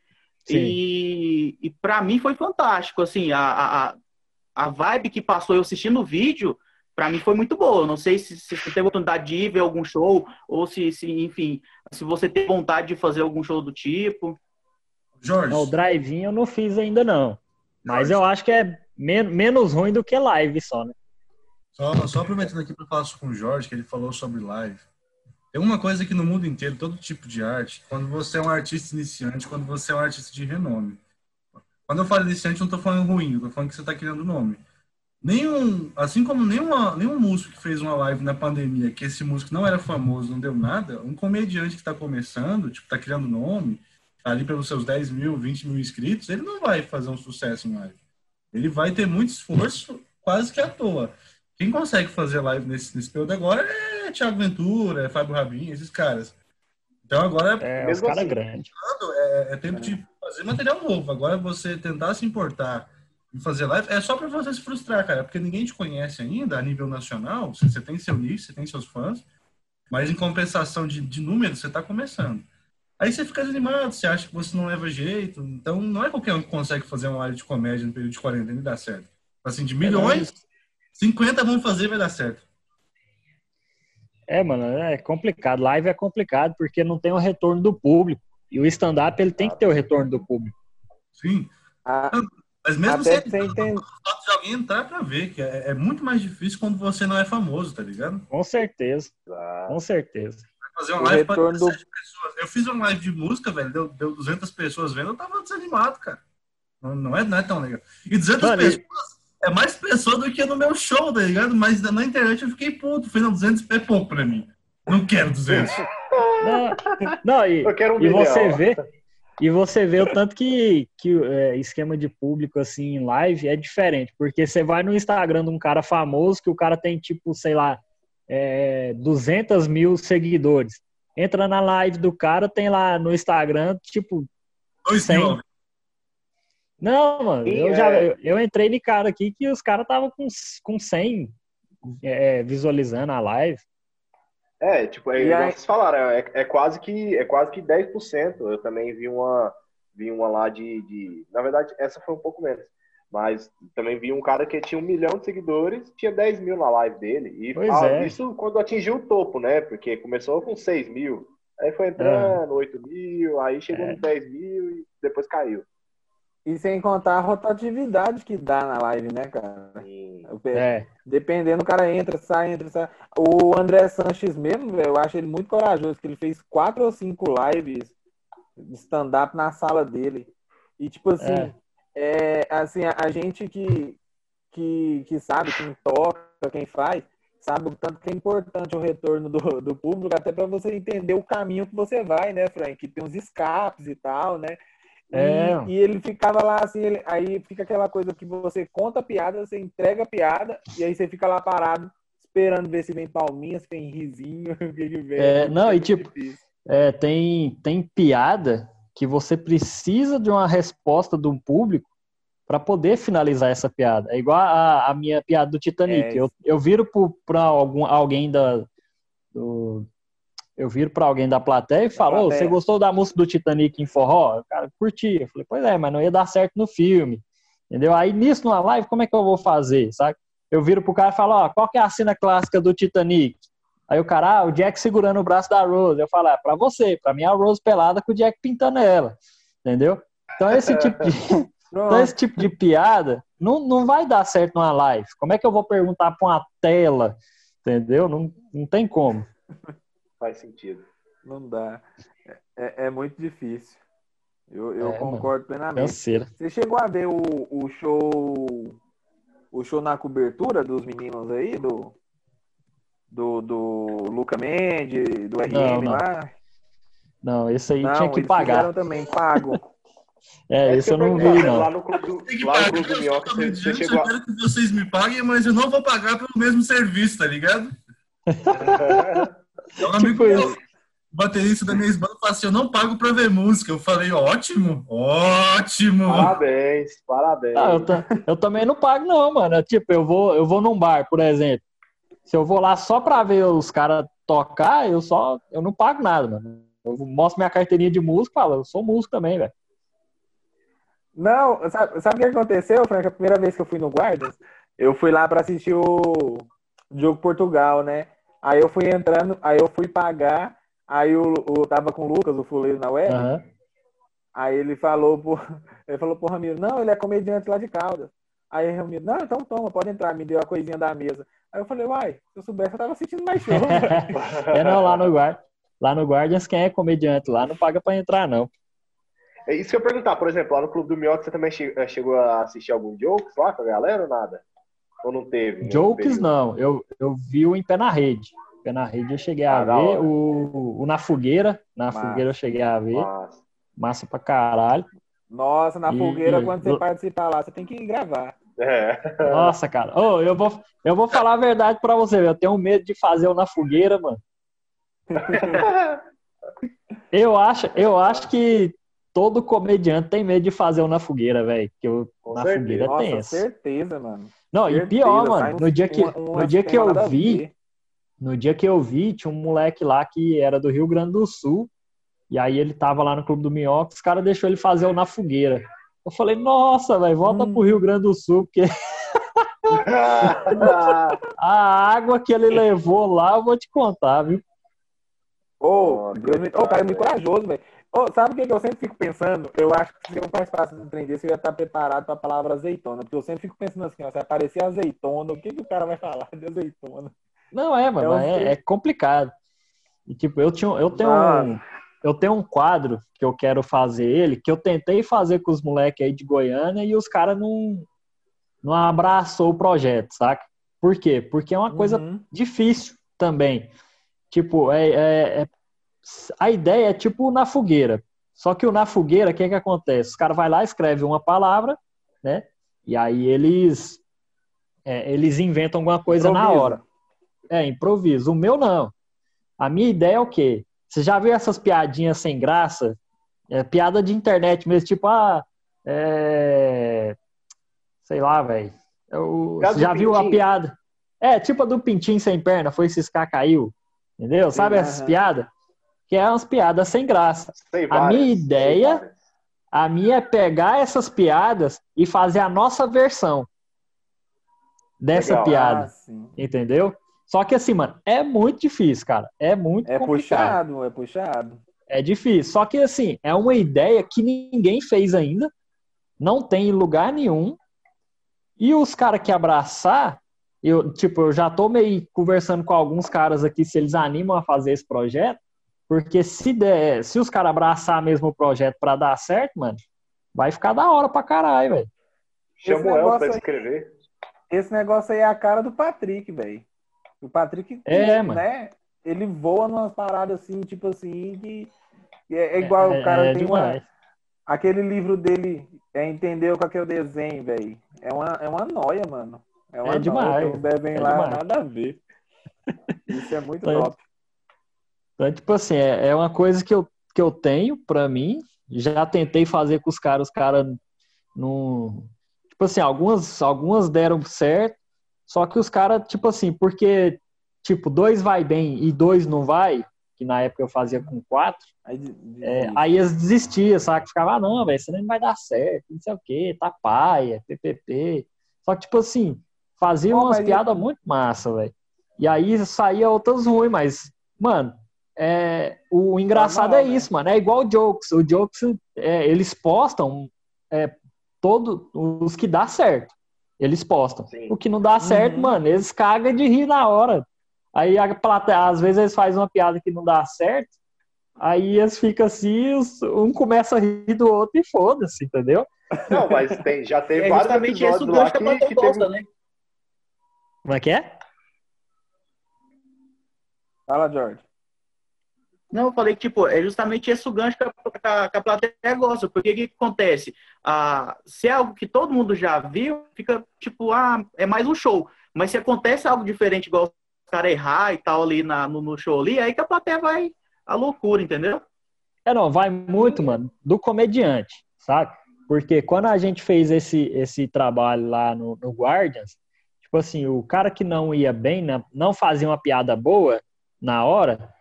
E, e para mim foi fantástico, assim, a, a, a vibe que passou eu assistindo o vídeo, para mim foi muito boa. Não sei se, se você teve oportunidade de ir ver algum show, ou se, se, enfim, se você tem vontade de fazer algum show do tipo. Jorge, Não, o drive-in eu não fiz ainda, não. Mas eu acho que é men- menos ruim do que live só, né? Só, só aproveitando aqui para falar com o Jorge, que ele falou sobre live. Tem uma coisa que no mundo inteiro, todo tipo de arte, quando você é um artista iniciante, quando você é um artista de renome. Quando eu falo iniciante, não tô falando ruim, tô falando que você tá criando nome. Nenhum, assim como nenhuma, nenhum músico que fez uma live na pandemia, que esse músico não era famoso, não deu nada, um comediante que tá começando, tipo, tá criando nome, tá ali pelos seus 10 mil, 20 mil inscritos, ele não vai fazer um sucesso em live. Ele vai ter muito esforço, quase que à toa. Quem consegue fazer live nesse, nesse período agora é Thiago Ventura, é Fábio Rabin, esses caras. Então agora É, os Mesmo caras assim. grandes. é, é tempo de fazer material novo. Agora você tentar se importar e fazer live é só para você se frustrar, cara, porque ninguém te conhece ainda a nível nacional. Você, você tem seu nicho, você tem seus fãs, mas em compensação de, de números, você está começando. Aí você fica desanimado, você acha que você não leva jeito. Então não é qualquer um que consegue fazer uma live de comédia no período de quarentena e dar certo. Assim, de milhões, 50 vão fazer e vai dar certo. É, mano, é complicado. Live é complicado porque não tem o retorno do público. E o stand-up, ele tem que ter o retorno do público. Sim. A- Mas mesmo Até sem pra entender. fato de alguém entrar para ver, que é, é muito mais difícil quando você não é famoso, tá ligado? Com certeza, Ah, com certeza. fazer uma O live para retorno do- 17 pessoas. Eu fiz uma live de música, velho, deu, deu 200 pessoas vendo, eu tava desanimado, cara. Não, não, é, não é tão legal. E 200 Mano, pessoas é mais pessoa do que no meu show, tá ligado? Mas na internet eu fiquei puto. Falei, não, 200 é pouco pra mim. Não quero 200. Não, não, e, eu quero um e milhão. você vê, e você vê o tanto que, que é, esquema de público assim em live é diferente, porque você vai no Instagram de um cara famoso que o cara tem tipo, sei lá, é, 200 mil seguidores. Entra na live do cara, tem lá no Instagram, tipo, 2 Cem. mil. Não, mano, Sim, eu já é. eu, eu entrei de cara aqui que os caras estavam com, com 100 é, visualizando a live. É, tipo, é, aí- vocês falaram, é, é quase que é quase que 10%. Eu também vi uma vi uma lá de, de na verdade essa foi um pouco menos, mas também vi um cara que tinha um milhão de seguidores, tinha 10 mil na live dele e Pois ah, é. isso quando atingiu o topo, né? Porque começou com 6 mil, aí foi entrando 8 mil, aí chegou É. nos 10 mil e depois caiu. E sem contar a rotatividade que dá na live, né, cara? É, Dependendo, o cara entra, sai, entra, sai. O André Sanches mesmo, velho, eu acho ele muito corajoso, que ele fez quatro ou cinco lives de stand-up na sala dele. E, tipo assim, é, assim, a, a gente que, que, que sabe, quem toca, quem faz, sabe o tanto que é importante o retorno do, do público, até para você entender o caminho que você vai, né, Frank? Que tem uns escapes e tal, né? E, É. e ele ficava lá assim, ele- aí fica aquela coisa que você conta a piada, você entrega a piada, e aí você fica lá parado, esperando ver se vem palminha, se vem risinho, o que que vem. É, não, e tipo. É, tem, tem piada que você precisa de uma resposta do público para poder finalizar essa piada. É igual a, a minha piada do Titanic. É, eu, eu viro para algum alguém da do- eu viro para alguém da plateia e falo: "Ô, plateia. você gostou da música do Titanic em forró? O cara curti. Eu falei: "Pois é, mas não ia dar certo no filme". Entendeu? Aí nisso numa live, como é que eu vou fazer, sabe? Eu viro pro cara e falo: "Ó, qual que é a cena clássica do Titanic?" Aí o cara, ah, o Jack segurando o braço da Rose. Eu falo, ah, pra você, pra mim é a Rose pelada com o Jack pintando ela. Entendeu? Então esse tipo de, então, esse tipo de piada não, não vai dar certo numa live. Como é que eu vou perguntar pra uma tela? Entendeu? Não, não tem como. Faz sentido. Não dá. É, é muito difícil. Eu, eu É, concordo plenamente. Canseira. Você chegou a ver o, o show o show na cobertura dos meninos aí, do do, do Luca Mendes, do RM Não, não. lá? Não, esse aí Não, tinha que eles pagar. também, pago. É, isso esse eu que não vi, não. Lá no clube do, Tem que lá no pagar. clube do Eu Minhoca, você, você eu quero que vocês me paguem, mas eu não vou pagar pelo mesmo serviço, tá ligado? É um amigo Tipo meu, isso. baterista da minha banda, falou assim: eu não pago pra ver música. Eu falei: ótimo, ótimo. Parabéns, parabéns. Ah, eu, eu também não pago, não, mano. É Tipo, eu vou, eu vou num bar, por exemplo. Se eu vou lá só pra ver os caras tocar, eu só. Eu não pago nada, mano. Eu mostro minha carteirinha de músico e falo, eu sou músico também, velho. Não, sabe, sabe o que aconteceu, Frank? A primeira vez que eu fui no Guardas, eu fui lá pra assistir o jogo Portugal, né? Aí eu fui entrando, aí eu fui pagar, aí eu, eu tava com o Lucas, o fuleiro na web, Aham. aí ele falou pro, ele falou pro Ramiro, não, ele é comediante lá de Caldas. Aí o Ramiro, não, então toma, pode entrar, me deu a coisinha da mesa. Aí eu falei, uai, se eu soubesse, eu tava sentindo mais show. é não, lá no Guard, lá no Guardians, quem é comediante lá não paga pra entrar, não. É isso que eu ia perguntar, por exemplo, lá no Clube do Minhoca, você também che- chegou a assistir algum jokes lá com a galera ou nada? Ou não teve? Jokes não, eu, eu vi o em Pé na Rede. Pé na Rede eu cheguei a Ah, ver, o, o Na Fogueira, na Massa. Fogueira eu cheguei a ver, Massa. massa pra caralho. Nossa, na E- fogueira, quando você e- participar lá, você tem que gravar. É. Nossa, cara. Ô, eu, vou, eu vou falar a verdade pra você, eu tenho medo de fazer o Na Fogueira, mano. Eu acho, eu acho que todo comediante tem medo de fazer o Na Fogueira, velho. Que o Com Na certeza. Fogueira Nossa, tem essa. certeza, mano. Não, e Certeza, pior, sai mano, no dia que, uma- no dia que eu vi, ver. no dia que eu vi, tinha um moleque lá que era do Rio Grande do Sul, e aí ele tava lá no Clube do Minhoca, os caras deixou ele fazer o Na Fogueira. Eu falei, nossa, velho, volta Hum. pro Rio Grande do Sul, porque a água que ele levou lá, eu vou te contar, viu? Ô, Deus me... Ô, cara, é muito corajoso, velho. Ô, sabe o que, que eu sempre fico pensando? Eu acho que se eu participasse do trem desse, eu ia estar preparado para a palavra azeitona. Porque eu sempre fico pensando assim, ó, se aparecer azeitona, o que, que o cara vai falar de azeitona? Não é, mano, é, sei. é complicado. E, tipo, eu, tinha, eu, tenho um, eu tenho um quadro que eu quero fazer ele, que eu tentei fazer com os moleques aí de Goiânia e os caras não, não abraçou o projeto, saca? Por quê? Porque é uma coisa Uhum. difícil também. Tipo, é, é- é- a ideia é tipo na fogueira. Só que o na fogueira, o que que acontece? Os caras vai lá, escreve uma palavra, né? E aí eles é, eles inventam alguma coisa na Improvisa. hora. É, improviso. O meu não. A minha ideia é o quê? Você já viu essas piadinhas sem graça? É, piada de internet mesmo, tipo, ah, é... sei lá, velho. Eu- Piada Você já viu a pintinho. piada? É, tipo a do pintinho sem perna, foi ciscar, caiu. Entendeu? Sabe essas piadas? Que é umas piadas sem graça. Sei A minha ideia-. A minha é pegar essas piadas e fazer a nossa versão dessa Legal. piada. Ah. Entendeu? Só que assim, mano, é muito difícil, cara. É muito É complicado. puxado, é puxado. É difícil. Só que assim, é uma ideia que ninguém fez ainda. Não tem em lugar nenhum. E os caras que abraçar, eu, tipo, eu já tô meio conversando com alguns caras aqui se eles animam a fazer esse projeto. Porque se der, se os caras abraçar mesmo o projeto pra dar certo, mano, vai ficar da hora pra caralho, velho. Chama o Elcio negócio pra aí- escrever. Esse negócio aí é a cara do Patrick, velho. O Patrick, É, mano. né? Ele voa numas paradas assim, tipo assim, que é, é igual É- o cara é tem uma- demais. aquele livro dele, é entender qual que é o desenho, velho. É uma, é uma noia, mano. É uma É demais, Noia, devem é lá, demais. nada a ver. Isso é muito top. Então, tipo assim, é, é uma coisa que eu, que eu tenho pra mim. Já tentei fazer com os caras, os caras não. Tipo assim, algumas, algumas deram certo, só que os caras, tipo assim, porque, tipo, dois vai bem e dois não vai, que na época eu fazia com quatro, Aí, é, aí eles desistiam, sabe? Ficava, ah, não, velho, isso nem vai dar certo, não sei o quê, tá paia, PPP. Só que, tipo assim, fazia Pô, umas mas piadas muito massa, velho. E aí saía outras ruins, mas, mano, é, o engraçado é né? isso, mano. É igual o Jokes. O Jokes, é, eles postam é, todo, os que dá certo. Eles postam. Sim. O que não dá certo, Uhum. mano, eles cagam de rir na hora. Aí a plateia, às vezes eles fazem uma piada que não dá certo, aí eles ficam assim, os- um começa a rir do outro e foda-se, entendeu? Não, mas tem, já teve É vários justamente esse o episódios lá gancho que que, que teve... gosta, né? Como é que é? Fala, George. Não, eu falei que, tipo, é justamente esse o gancho que a, que a- plateia gosta. Porque o que, que acontece? Ah, se é algo que todo mundo já viu, fica, tipo, ah, é mais um show. Mas se acontece algo diferente, igual os caras errar e tal ali na, no, no show ali, aí que a plateia vai à loucura, entendeu? É, não, vai muito, mano, do comediante, sabe? Porque quando a gente fez esse, esse trabalho lá no, no Guardians, tipo assim, o cara que não ia bem, né, não fazia uma piada boa na hora,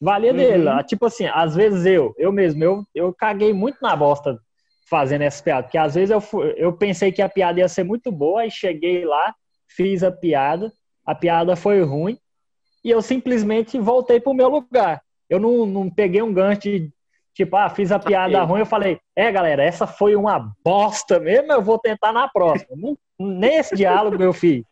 valia dele. Ah, Tipo assim, às vezes eu, eu mesmo, eu, eu caguei muito na bosta fazendo essa piada, porque às vezes eu, eu pensei que a piada ia ser muito boa, aí cheguei lá, fiz a piada, a piada foi ruim, e eu simplesmente voltei pro meu lugar. Eu não, não peguei um gancho de, tipo, ah, fiz a piada ruim, eu falei, é, galera, essa foi uma bosta mesmo, eu vou tentar na próxima. Não- nem esse diálogo eu fiz.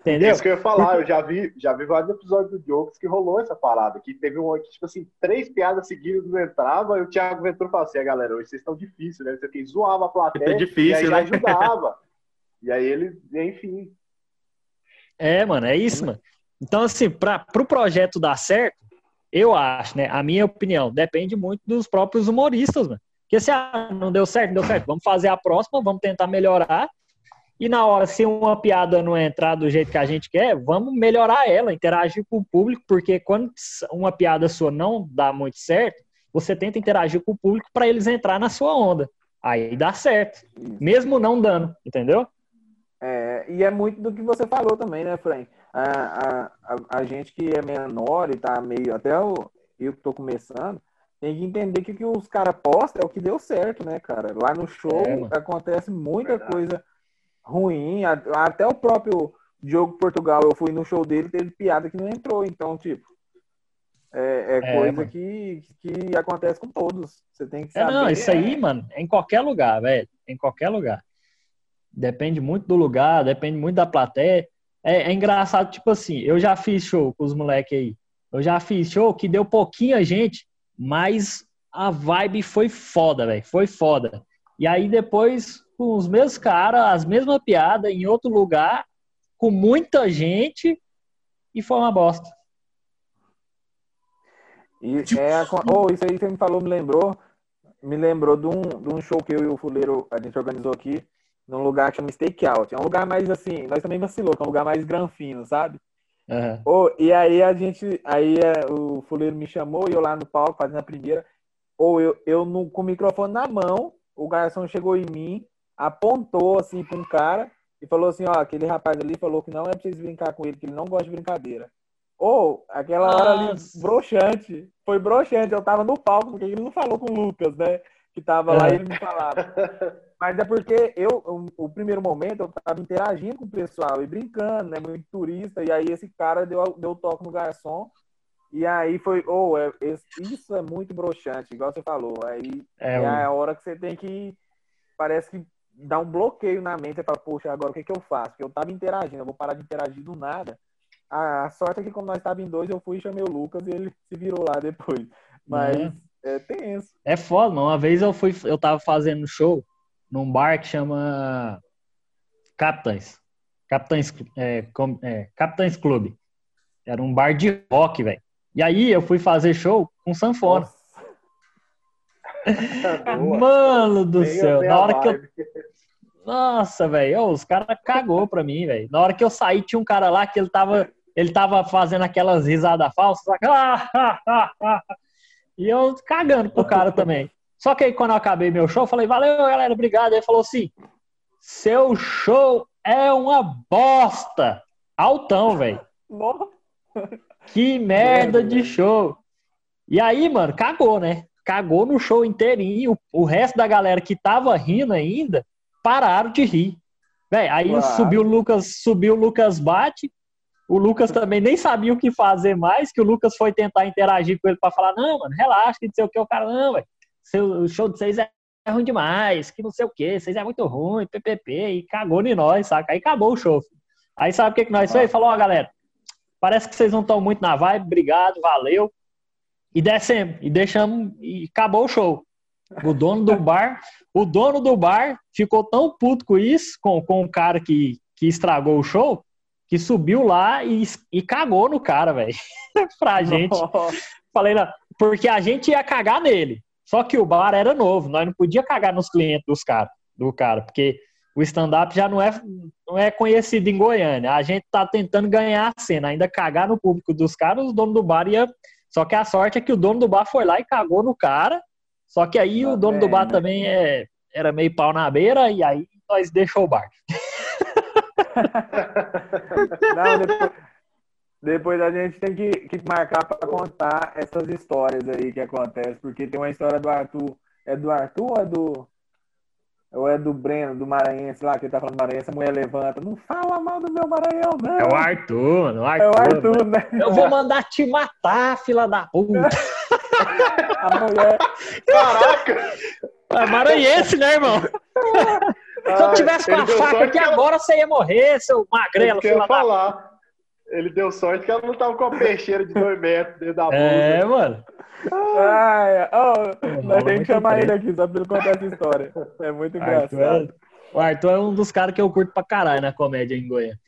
Entendeu? Isso que eu ia falar, eu já vi, já vi vários episódios do Jokes que rolou essa parada, que teve uma que, tipo assim, três piadas seguidas não entrava, e o Thiago Ventura falou assim, "Ah, galera, hoje vocês estão difíceis, né? Você zoava a plateia, É difícil, e aí né? ajudava. e aí ele, enfim, É, mano, é isso, mano. Então, assim, para o projeto dar certo, eu acho, né? A minha opinião, depende muito dos próprios humoristas, mano. Porque se ah, não deu certo, não deu certo, vamos fazer a próxima, vamos tentar melhorar. E na hora, se uma piada não entrar do jeito que a gente quer, vamos melhorar ela, interagir com o público, porque quando uma piada sua não dá muito certo, você tenta interagir com o público para eles entrar na sua onda. Aí dá certo, mesmo não dando, entendeu? É, e é muito do que você falou também, né, Frank? A, a, a, a gente que é menor e tá meio. Até o, eu que tô começando, tem que entender que o que os caras postam é o que deu certo, né, cara? Lá no show É, acontece muita Verdade. coisa ruim. Até o próprio Diogo Portugal, eu fui no show dele, teve piada que não entrou. Então, tipo, é, é É, coisa mano. que, que acontece com todos. Você tem que É, saber. não, isso aí, mano, é em qualquer lugar, velho. Em qualquer lugar. Depende muito do lugar, depende muito da plateia. É, é engraçado, tipo assim, eu já fiz show com os moleques aí. Eu já fiz show que deu pouquinha gente, mas a vibe foi foda, velho. Foi foda. E aí depois, com os mesmos caras, as mesmas piadas, em outro lugar, com muita gente, e foi uma bosta. E Tipo- é, oh, isso aí que você me falou, me lembrou, me lembrou de um, de um show que eu e o Fuleiro, a gente organizou aqui, num lugar que chama Stakeout. É um lugar mais assim, nós também vacilou, que é um lugar mais granfino, sabe? Aham. Oh, e aí a gente, aí é, o Fuleiro me chamou e eu lá no palco fazendo a primeira, ou eu, eu no- com o microfone na mão, o garçom chegou em mim, apontou assim para um cara e falou assim, ó, aquele rapaz ali falou que não é preciso brincar com ele, que ele não gosta de brincadeira. Ou aquela hora ali Nossa. broxante, foi broxante, eu tava no palco, porque ele não falou com o Lucas, né? Que tava lá É. e ele me falava. Mas é porque eu, o, o primeiro momento, eu tava interagindo com o pessoal e brincando, né? Muito turista, e aí esse cara deu, deu toque no garçom. E aí foi, ou é, esse- isso é muito broxante, igual você falou. Aí É, é, a hora que você tem que. Parece que dá um bloqueio na mente. Você fala, poxa, agora o que, que eu faço? Porque eu tava interagindo, eu vou parar de interagir do nada. A, sorte é que, como nós estávamos em dois, eu fui e chamei o Lucas e ele se virou lá depois. Mas É. é tenso. É foda, mano. Uma vez eu fui, eu tava fazendo show num bar que chama Capitães. Capitães, é, com- é, Capitães Clube. Era um bar de rock, velho. E aí eu fui fazer show com sanfona. Nossa. boa. Mano do Bem- céu, na hora que eu. Nossa, velho, os caras cagou pra mim, velho. Na hora que eu saí, tinha um cara lá que ele tava, ele tava fazendo aquelas risadas falsas? Ah, ah, ah, e eu cagando pro cara também. Só que aí quando eu acabei meu show, eu falei, valeu, galera, obrigado. Ele falou assim: seu show é uma bosta. Altão, velho. Que merda Merda, de né? show. E aí, mano, cagou, né? Cagou no show inteirinho. O, o resto da galera que tava rindo ainda pararam de rir. Véi, aí Claro. subiu o Lucas, subiu o Lucas Bate. O Lucas também nem sabia o que fazer mais, que o Lucas foi tentar interagir com ele pra falar: "Não, mano, relaxa, que não sei o que o cara não, velho. Seu o show de vocês é ruim demais, que não sei o que, vocês é muito ruim, PPP, e cagou em nós, saca? Aí acabou o show. Aí sabe o que, que nós fez? Falou, ó, galera, parece que vocês não estão muito na vibe, obrigado, valeu. E descemos, e deixamos, e acabou o show. O dono do bar, o dono do bar ficou tão puto com isso, com, com o cara que, que estragou o show, que subiu lá e, e cagou no cara, velho. pra gente. Nossa. Falei, não, porque a gente ia cagar nele. Só que o bar era novo, nós não podia cagar nos clientes dos cara, do cara, porque o stand-up já não é, não é conhecido em Goiânia. A gente tá tentando ganhar a cena, ainda cagar no público dos caras, o dono do bar ia. Só que a sorte é que o dono do bar foi lá e cagou no cara. Só que aí Tá o dono do bar vendo? também é, era meio pau na beira, e aí nós deixou o bar. Não, depois, depois a gente tem que, que marcar para contar essas histórias aí que acontecem, porque tem uma história do Arthur. É do Arthur ou é do. Ou é do Breno, do Maranhense lá, que ele tá falando Maranhense, a mulher levanta. Não fala mal do meu Maranhão, não. É o Arthur, mano. O Arthur, É o mano. Arthur, né? Eu vou mandar te matar, fila da puta. A mulher. Caraca! É maranhense, né, irmão? Se eu tivesse com a faca aqui agora, você ia morrer, seu magrelo, ia da... falar. Ele deu sorte que ela não tava com a peixeira de dois metros dentro da É, blusa. mano. Ai, ó, nós temos que chamar ele aqui só pra ele contar essa história. É muito Arthur é, engraçado. o Arthur é um dos caras que eu curto pra caralho na comédia em Goiânia.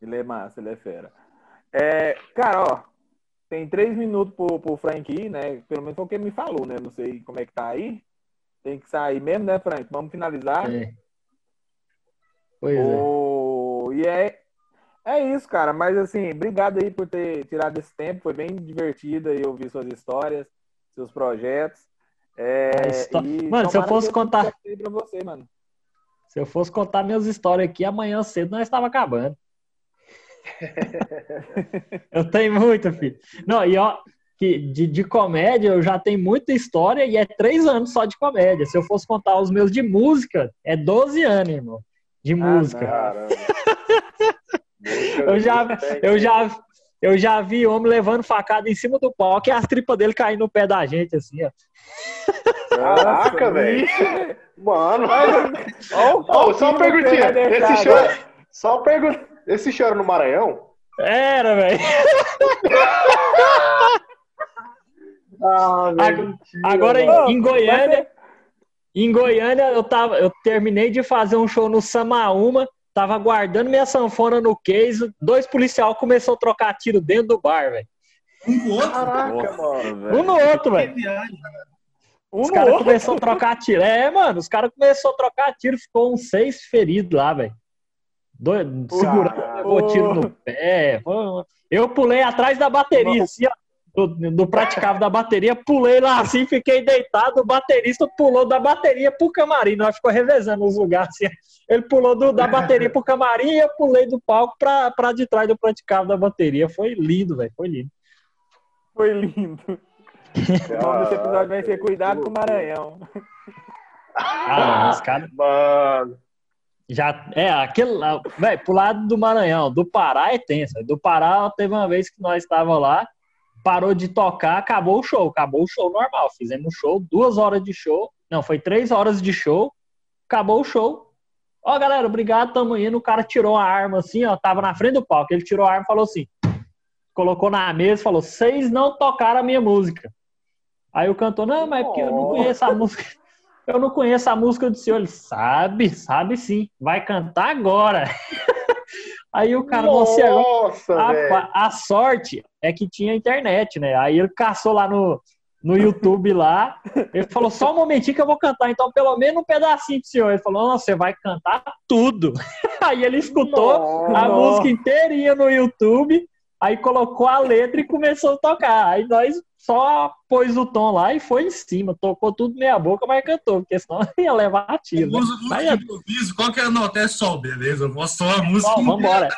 Ele é massa, ele é fera. É, cara, ó, tem três minutos pro, pro Frank ir, né? Pelo menos foi o que ele me falou, né? Não sei como é que tá aí. Tem que sair mesmo, né, Frank? Vamos finalizar. É. Pois é. O- E é, é isso, cara. Mas assim, obrigado aí por ter tirado esse tempo. Foi bem divertido aí ouvir suas histórias, seus projetos. É, e Mano, se eu fosse tudo contar- Pra você, mano. Se eu fosse contar minhas histórias aqui, amanhã cedo nós estava acabando. eu tenho muito, filho. Não, e ó, que de, de comédia eu já tenho muita história e é três anos só de comédia. Se eu fosse contar os meus de música, é 12 anos, irmão. De música. Caramba. Eu já, eu já, eu já vi homem levando facada em cima do palco e as tripas dele caindo no pé da gente, assim, ó. Caraca, velho. Mano. Ó, o Ô, só uma que perguntinha. Esse agora. choro, só uma pergunta. Esse choro no Maranhão? Era, velho. Ah, Agora em, em Goiânia, em Goiânia eu tava, eu terminei de fazer um show no Samaúma, tava guardando minha sanfona no case, dois policiais começaram a trocar tiro dentro do bar, velho. Um com o outro. Caraca, mano. Um no outro, velho. Um Os no caras começaram a trocar tiro. É, mano, os caras começaram a trocar tiro, ficou uns seis feridos lá, velho. Segurando, levou tiro no pé. Eu pulei atrás da bateria, assim, ó, do, do praticável da bateria, pulei lá assim, fiquei deitado, o baterista pulou da bateria pro camarim, nós ficou revezando os lugares, assim. Ele pulou do- da bateria pro camarim e eu pulei do palco pra, pra de trás do praticável da bateria. Foi lindo, velho, foi lindo. Foi lindo. O nome desse episódio vai ser Cuidado com o Maranhão. Ah, os caras Mano. Já, é, aquele lá, velho, pro lado do Maranhão, do Pará é tenso. Do Pará teve uma vez que nós estávamos lá, parou de tocar, acabou o show, acabou o show normal. Fizemos um show, duas horas de show, não, foi três horas de show, acabou o show. Ó, galera, obrigado, tamo indo. O cara tirou a arma assim, ó, tava na frente do palco. Ele tirou a arma e falou assim: colocou na mesa falou: vocês não tocaram a minha música. Aí o cantor, não, mas é porque eu não conheço a música. Eu não conheço a música do senhor. Ele sabe, sabe sim. Vai cantar agora. Aí o cara, agora. Nossa, velho. A, a sorte é que tinha internet, né? Aí ele caçou lá no, no YouTube lá. Ele falou, só um momentinho que eu vou cantar, então pelo menos um pedacinho pro senhor. Ele falou, não, você vai cantar tudo. Aí ele escutou a Nossa. música inteirinha no YouTube, aí colocou a letra e começou a tocar. Aí nós só pôs o tom lá e foi em cima. Tocou tudo meia boca, mas cantou, porque senão ia levar a tiro. Né? É- de improviso. Qual que é a nota? É sol, beleza. Eu vou só a música. Ó, vambora.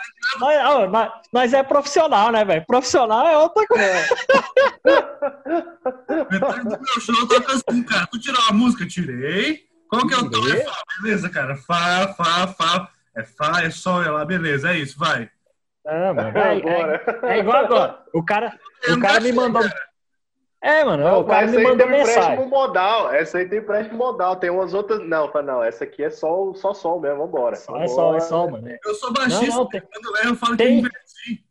Nós, nós, nós é profissional, né, velho? Profissional é outra coisa. Metade do meu show toca assim, cara. Tu tirou a música? Tirei. Qual que é o tom? É Fá, beleza, cara. Fá, Fá, Fá. É Fá, é Sol, é Lá, beleza. É isso, vai. É, mano. É, é- é igual agora. O cara, o cara me mandou. É, mano. Não, o cara me essa aí mandou tem mensagem. empréstimo modal. Essa aí tem empréstimo modal. Tem umas outras. Não, fala, não. Essa aqui é só, só sol mesmo. Vambora. Só, é só, é só, mano. É. Eu sou baixista. Não, não, tem- Quando eu erro, eu falo tem- que.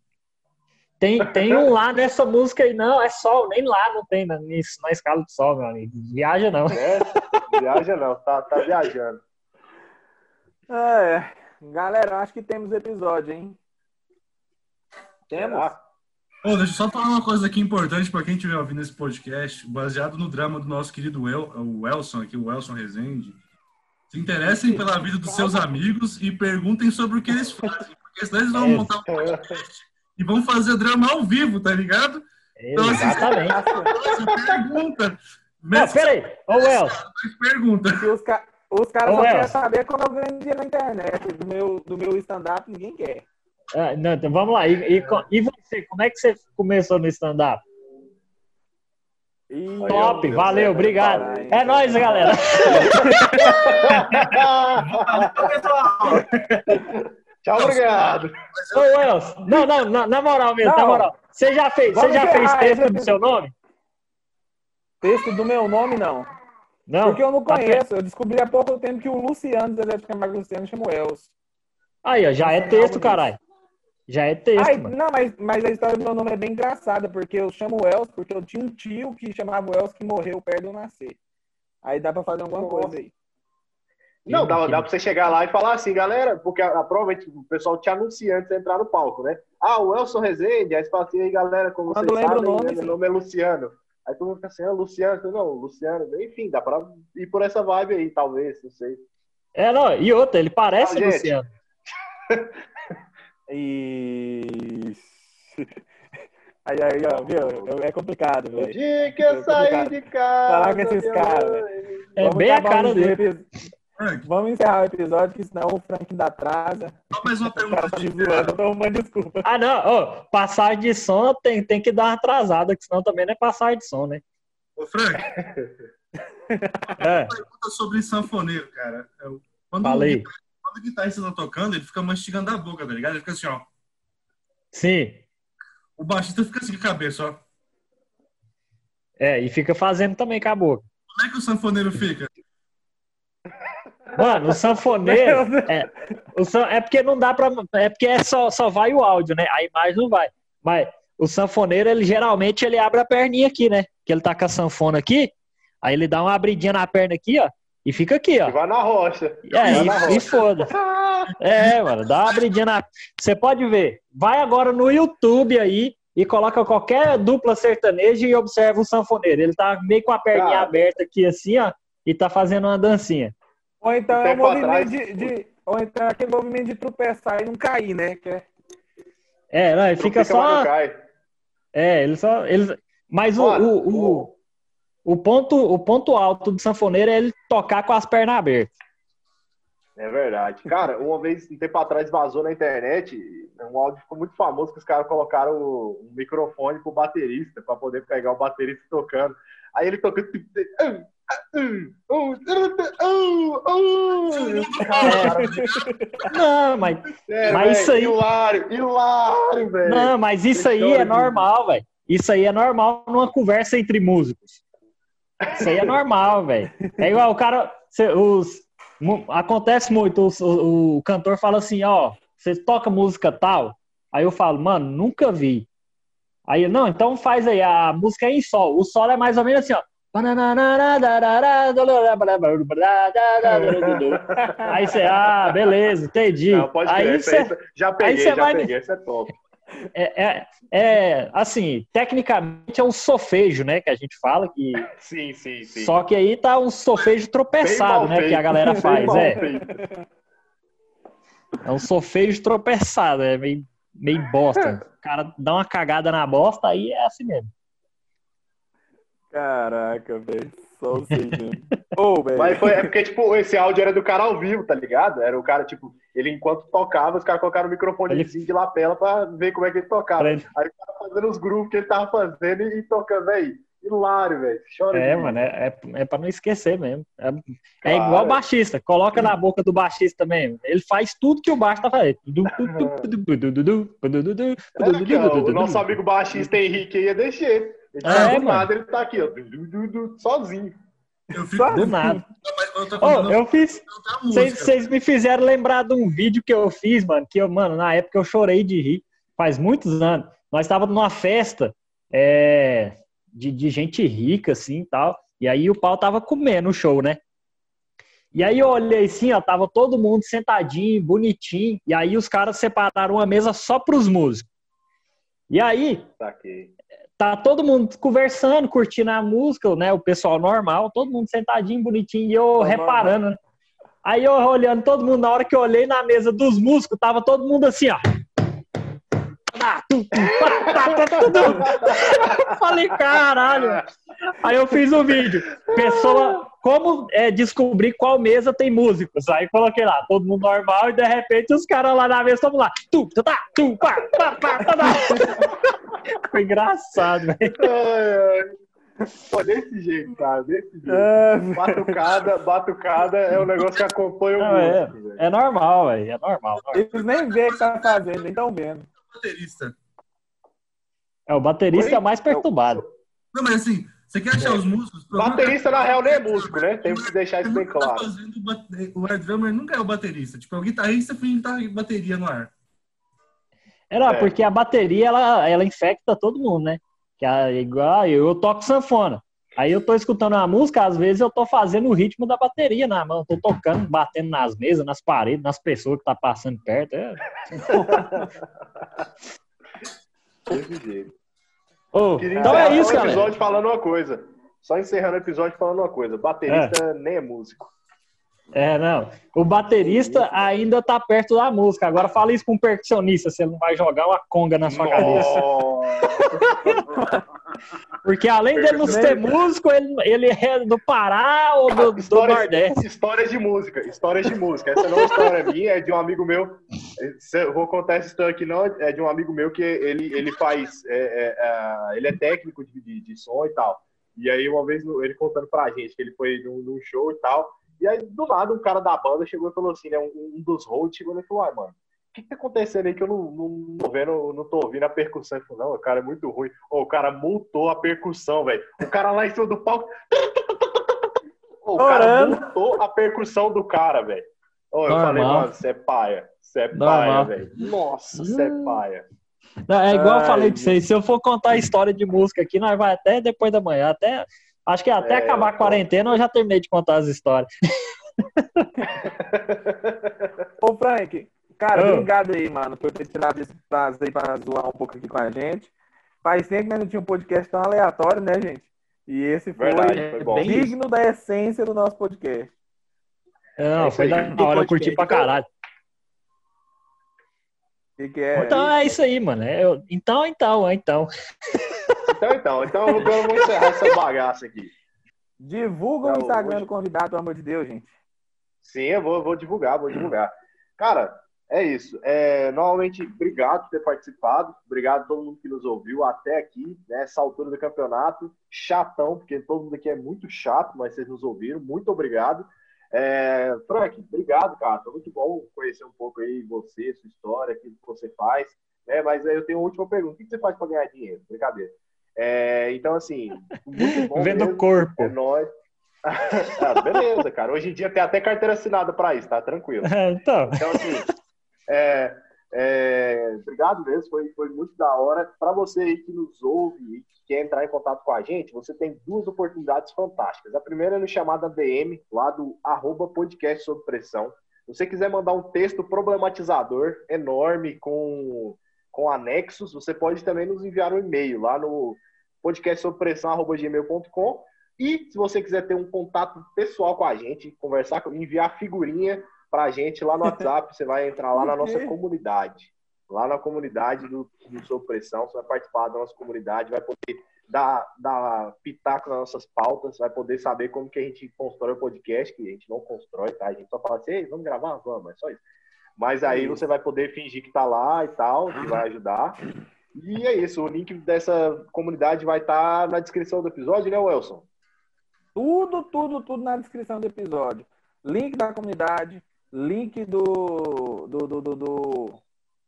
Tem, tem um lá nessa música aí, não, é sol, nem lá não tem na, nisso- na escala de sol, meu amigo. Viaja não. É, viaja não. Tá, tá viajando. É, galera, acho que temos episódio, hein? Temos? Ô, deixa eu só falar uma coisa aqui importante para quem estiver ouvindo esse podcast, baseado no drama do nosso querido El, o Elson aqui, o Elson Rezende. Se interessem pela vida dos seus amigos e perguntem sobre o que eles fazem, porque senão eles vão montar um podcast e vão fazer drama ao vivo, tá ligado? Então, assim, Exatamente. Você pergunta. Não, Mesmo peraí, ô Welson, mas pergunta. Os, ca- os caras Ô, só querem saber como eu ganho dinheiro na internet. Do meu, do meu stand-up, ninguém quer. Ah, não, então vamos lá. E, e e você, como é que você começou no stand-up? Top, Deus, valeu, é, obrigado. É nóis, galera. Tchau, obrigado. Ô, não, não, na, na moral mesmo, Não. na moral. Você já fez, você já fez texto esse do seu nome? Texto do meu nome, não. Não, Porque eu não tá conheço. Eu descobri há pouco tempo que o Luciano, Zezé de Camargo e Luciano, chama o Elcio. Aí, ó, já é texto, caralho. Já é texto, Ai, mano. não, mas, mas a história do meu nome é bem engraçada, porque eu chamo o Elcio, porque eu tinha um tio que chamava o Elcio que morreu perto de eu nascer. Aí dá pra fazer alguma Nossa. coisa aí. Não, dá, dá pra você chegar lá e falar assim, galera, porque a, a, provavelmente o pessoal te anuncia antes de entrar no palco, né? Ah, o Elson Rezende, aí você fala assim, aí galera, como Quando vocês lembra o sabem, nome, né, meu nome é Luciano. Aí todo mundo fica assim, ah, Luciano, não, Luciano, enfim, dá pra ir por essa vibe aí, talvez, não sei. É, não, e outra, ele parece Ah. Luciano. E. Aí, aí, ó, viu? É complicado, O velho. dia que eu saí de casa. Falar com esses caras, É Vamos bem a cara dele. Frank, Vamos encerrar o episódio, que senão o Frank ainda atrasa. só mais uma pergunta tá de zoando, então uma desculpa. Ah, não, ó, passagem de som tem, tem que dar uma atrasada, que senão também não é passagem de som, né? Ô, Frank, É, pergunta sobre sanfoneiro, cara. Eu- Quando, falei. O, quando o guitarrista tá tocando, ele fica mastigando a boca, tá ligado? Ele fica assim, ó. Sim. O baixista fica assim com a cabeça, ó. É, e fica fazendo também com a boca. Como é que o sanfoneiro fica? Mano, o sanfoneiro. É, o san- é porque não dá pra. É porque é só, só vai o áudio, né? A imagem não vai. Mas o sanfoneiro, ele geralmente ele abre a perninha aqui, né? Que ele tá com a sanfona aqui. Aí ele dá uma abridinha na perna aqui, ó. E fica aqui, E ó. vai na rocha. É, e, rocha. e foda. É, mano, dá uma abridinha na. Você pode ver. Vai agora no YouTube aí e coloca qualquer dupla sertaneja e observa o sanfoneiro. Ele tá meio com a perninha Cara. aberta aqui, assim, ó. E tá fazendo uma dancinha. Ou então Um é um movimento atrás- de, de- Ou então é aquele movimento de tropeçar e não cair, né? Que é- É, não, ele fica Tropica, só. cai. É, ele só. Ele... Mas o, Mano, o, o, o, ponto, o ponto alto do sanfoneiro é ele tocar com as pernas abertas. É verdade. Cara, uma vez, um tempo atrás, vazou na internet, um áudio ficou muito famoso que os caras colocaram um microfone pro baterista, pra poder pegar o baterista tocando. Aí ele tocando. Não, mas, É, Mas véi, isso aí- Hilário, hilário, velho. não, mas isso aí é normal, velho. Isso aí é normal numa conversa entre músicos. Isso aí é normal, velho. É igual o cara. os, acontece muito, os- o, o cantor fala assim, ó, você toca música tal? Aí eu falo, mano, nunca vi. Aí, não, então faz aí, a música é em sol. O sol é mais ou menos assim, ó. Aí você, ah, beleza, entendi. Não, pode aí você, aí- já peguei, cê já vai- peguei, essa é top. É, é, é, assim, tecnicamente é um sofejo, né, que a gente fala, que Sim, sim, sim. só que aí tá um sofejo tropeçado, né, que a feito, galera faz, é. feito. É um sofejo tropeçado, é meio, meio bosta. O cara dá uma cagada na bosta, aí é assim mesmo. Caraca, velho. Só mesmo. Velho. Mas foi, é porque, tipo, esse áudio era do cara ao vivo, tá ligado? Era o cara, tipo, ele enquanto tocava, os caras colocaram o microfonezinho de lapela pra ver como é que ele tocava. Ele- Aí o cara fazendo os grupos que ele tava fazendo e, e tocando, velho. Hilário, velho. Chora É, mano, é, é, é pra não esquecer mesmo. É, é igual baixista, coloca na boca do baixista mesmo. Ele faz tudo que o baixo tá fazendo. Ó, o nosso amigo baixista Henrique aí é desse jeito. Ele tá É, nada, ele tá aqui, ó, sozinho. Eu fico. Do nada. Eu falando eu fiz. Vocês vocês me fizeram lembrar de um vídeo que eu fiz, mano, que eu, mano, na época eu chorei de rir, faz muitos anos. Nós estávamos numa festa é, de, de gente rica, assim e tal, e aí o pau tava comendo o show, né? E aí eu olhei assim, ó, tava todo mundo sentadinho, bonitinho, e aí os caras separaram uma mesa só pros músicos. E aí, Tá todo mundo conversando, curtindo a música, né? O pessoal normal, todo mundo sentadinho, bonitinho, e eu Normal. reparando, né? Aí eu olhando todo mundo, na hora que eu olhei na mesa dos músicos, tava todo mundo assim, ó. Falei, caralho. Aí eu fiz um vídeo. Pessoa, como é, descobrir qual mesa tem músicos? Aí coloquei lá, todo mundo normal, e de repente os caras lá na mesa, vamos lá. Tu, tu, tá, tu, pá, pá, pá, tá, tá. Foi engraçado, velho. Pô, desse jeito, cara, desse jeito. Ah, Batucada, batucada é um negócio que acompanha o Não, é, é normal, velho. É normal. Eles nem veem o que tá fazendo, nem estão vendo. baterista. É, o baterista é o mais perturbado. Não, mas assim, Você quer achar os músicos? Baterista, é que- na real, nem é músico, né? Temos que deixar isso bem tá claro. fazendo bate- O air drummer nunca é o baterista. Tipo, é o guitarrista fingindo tá bateria no ar. Era, É. porque a bateria, ela, ela infecta todo mundo, né? Que é igual, eu, eu toco sanfona. Aí eu tô escutando uma música, às vezes eu tô fazendo o ritmo da bateria na mão. Tô tocando, batendo nas mesas, nas paredes, nas pessoas que tá passando perto. É. Desse jeito. Queria então é isso, o galera. episódio falando uma coisa. Só encerrando o episódio falando uma coisa. Baterista nem é músico. É, não. O baterista ainda tá perto da música. Agora fala isso com um percussionista, ele não vai jogar uma conga na sua cabeça. Porque além dele não ser músico, ele, ele é do Pará ou do, do Histórias, Nordeste. histórias de música, histórias de música. Essa não é uma história minha, é de um amigo meu. Vou contar essa história aqui, não, é de um amigo meu que ele, ele faz. é, é, é, ele é técnico de, de, de som e tal. E aí, uma vez, ele contando pra gente que ele foi num, num show e tal. E aí, do nada, um cara da banda chegou e falou assim, né? Um, um dos hosts chegou e falou: Ai, mano. O que, que tá acontecendo aí que eu não, não, não tô vendo, não tô ouvindo a percussão? Ele falou, não, cara, é muito ruim. Ô, o cara multou a percussão, velho. O cara lá em cima do palco. Ô, o cara multou a percussão do cara, velho. Ô, eu Normal. falei, mano, você é paia. Você é paia, velho. Nossa, você é paia. Não, É igual eu Ai, falei pra vocês, se eu for contar a história de música aqui, nós vai até depois da manhã, até acho que até É, acabar a quarentena eu já terminei de contar as histórias. Ô, Frank, cara, Ô. obrigado aí, mano, por ter tirado esse prazo aí pra zoar um pouco aqui com a gente. Faz tempo que nós não tinha um podcast tão aleatório, né, gente? E esse foi Verdade, foi bom. digno da essência do nosso podcast. Não, É foi da hora, eu curti pra caralho. E que é, Então é isso aí, mano. É, eu- então, então, então. Então, então, então eu vou encerrar essa bagaça aqui. divulga o Não, Instagram do convidado, pelo amor de Deus, gente. Sim, eu vou, vou divulgar, vou divulgar. Cara, é isso. É, novamente, obrigado por ter participado. Obrigado a todo mundo que nos ouviu até aqui, nessa altura do campeonato. Chatão, porque todo mundo aqui é muito chato, mas vocês nos ouviram. Muito obrigado. É, Frank, obrigado, cara. Foi muito bom conhecer um pouco aí você, sua história, aquilo que você faz. né? Mas aí eu tenho uma última pergunta. O que você faz para ganhar dinheiro? Brincadeira. É, então, assim, muito bom. Vendo mesmo. corpo. É nóis. ah, beleza, cara. Hoje em dia tem até carteira assinada para isso, tá? Tranquilo. então, Então, assim, é, é, obrigado mesmo, foi, foi muito da hora. Para você aí que nos ouve e que quer entrar em contato com a gente, você tem duas oportunidades fantásticas. A primeira é no chamada DM, lá do arroba podcast sob pressão. Se você quiser mandar um texto problematizador enorme com, com anexos, você pode também nos enviar um e-mail lá no podcastsobpressão.gmail.com e se você quiser ter um contato pessoal com a gente, conversar, enviar figurinha pra gente lá no WhatsApp, você vai entrar lá na nossa comunidade. Lá na comunidade do, do Sob Pressão, você vai participar da nossa comunidade, vai poder dar, dar pitaco nas nossas pautas, vai poder saber como que a gente constrói o podcast, que a gente não constrói, tá? A gente só fala assim, Ei, vamos gravar? Vamos, é só isso. Mas aí você vai poder fingir que tá lá e tal, que vai ajudar. E é isso, o link dessa comunidade vai estar na descrição do episódio, né, Wilson? Tudo, tudo, tudo na descrição do episódio. Link da comunidade, link do. do. do. do. do,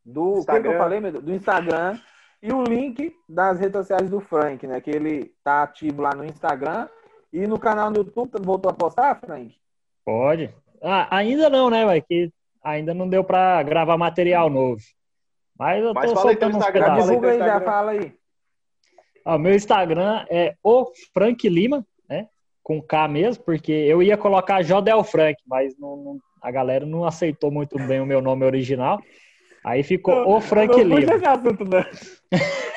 do o que, que Instagram. eu falei? Do Instagram. E o link das redes sociais do Frank, né? Que ele tá ativo lá no Instagram. E no canal do YouTube, voltou a postar, Frank? pode. Ah, ainda não, né, vai? Que ainda não deu pra gravar material novo. Mas eu Mas tô fala soltando uns Instagram, Já fala aí pedaços. divulga aí, já Instagram. fala aí. Ó, meu Instagram é o Frank Lima, né? Com K mesmo, porque eu ia colocar Jodel Frank, mas não- não- a galera não aceitou muito bem o meu nome original. Aí ficou o Frank não Lima. esse assunto, não.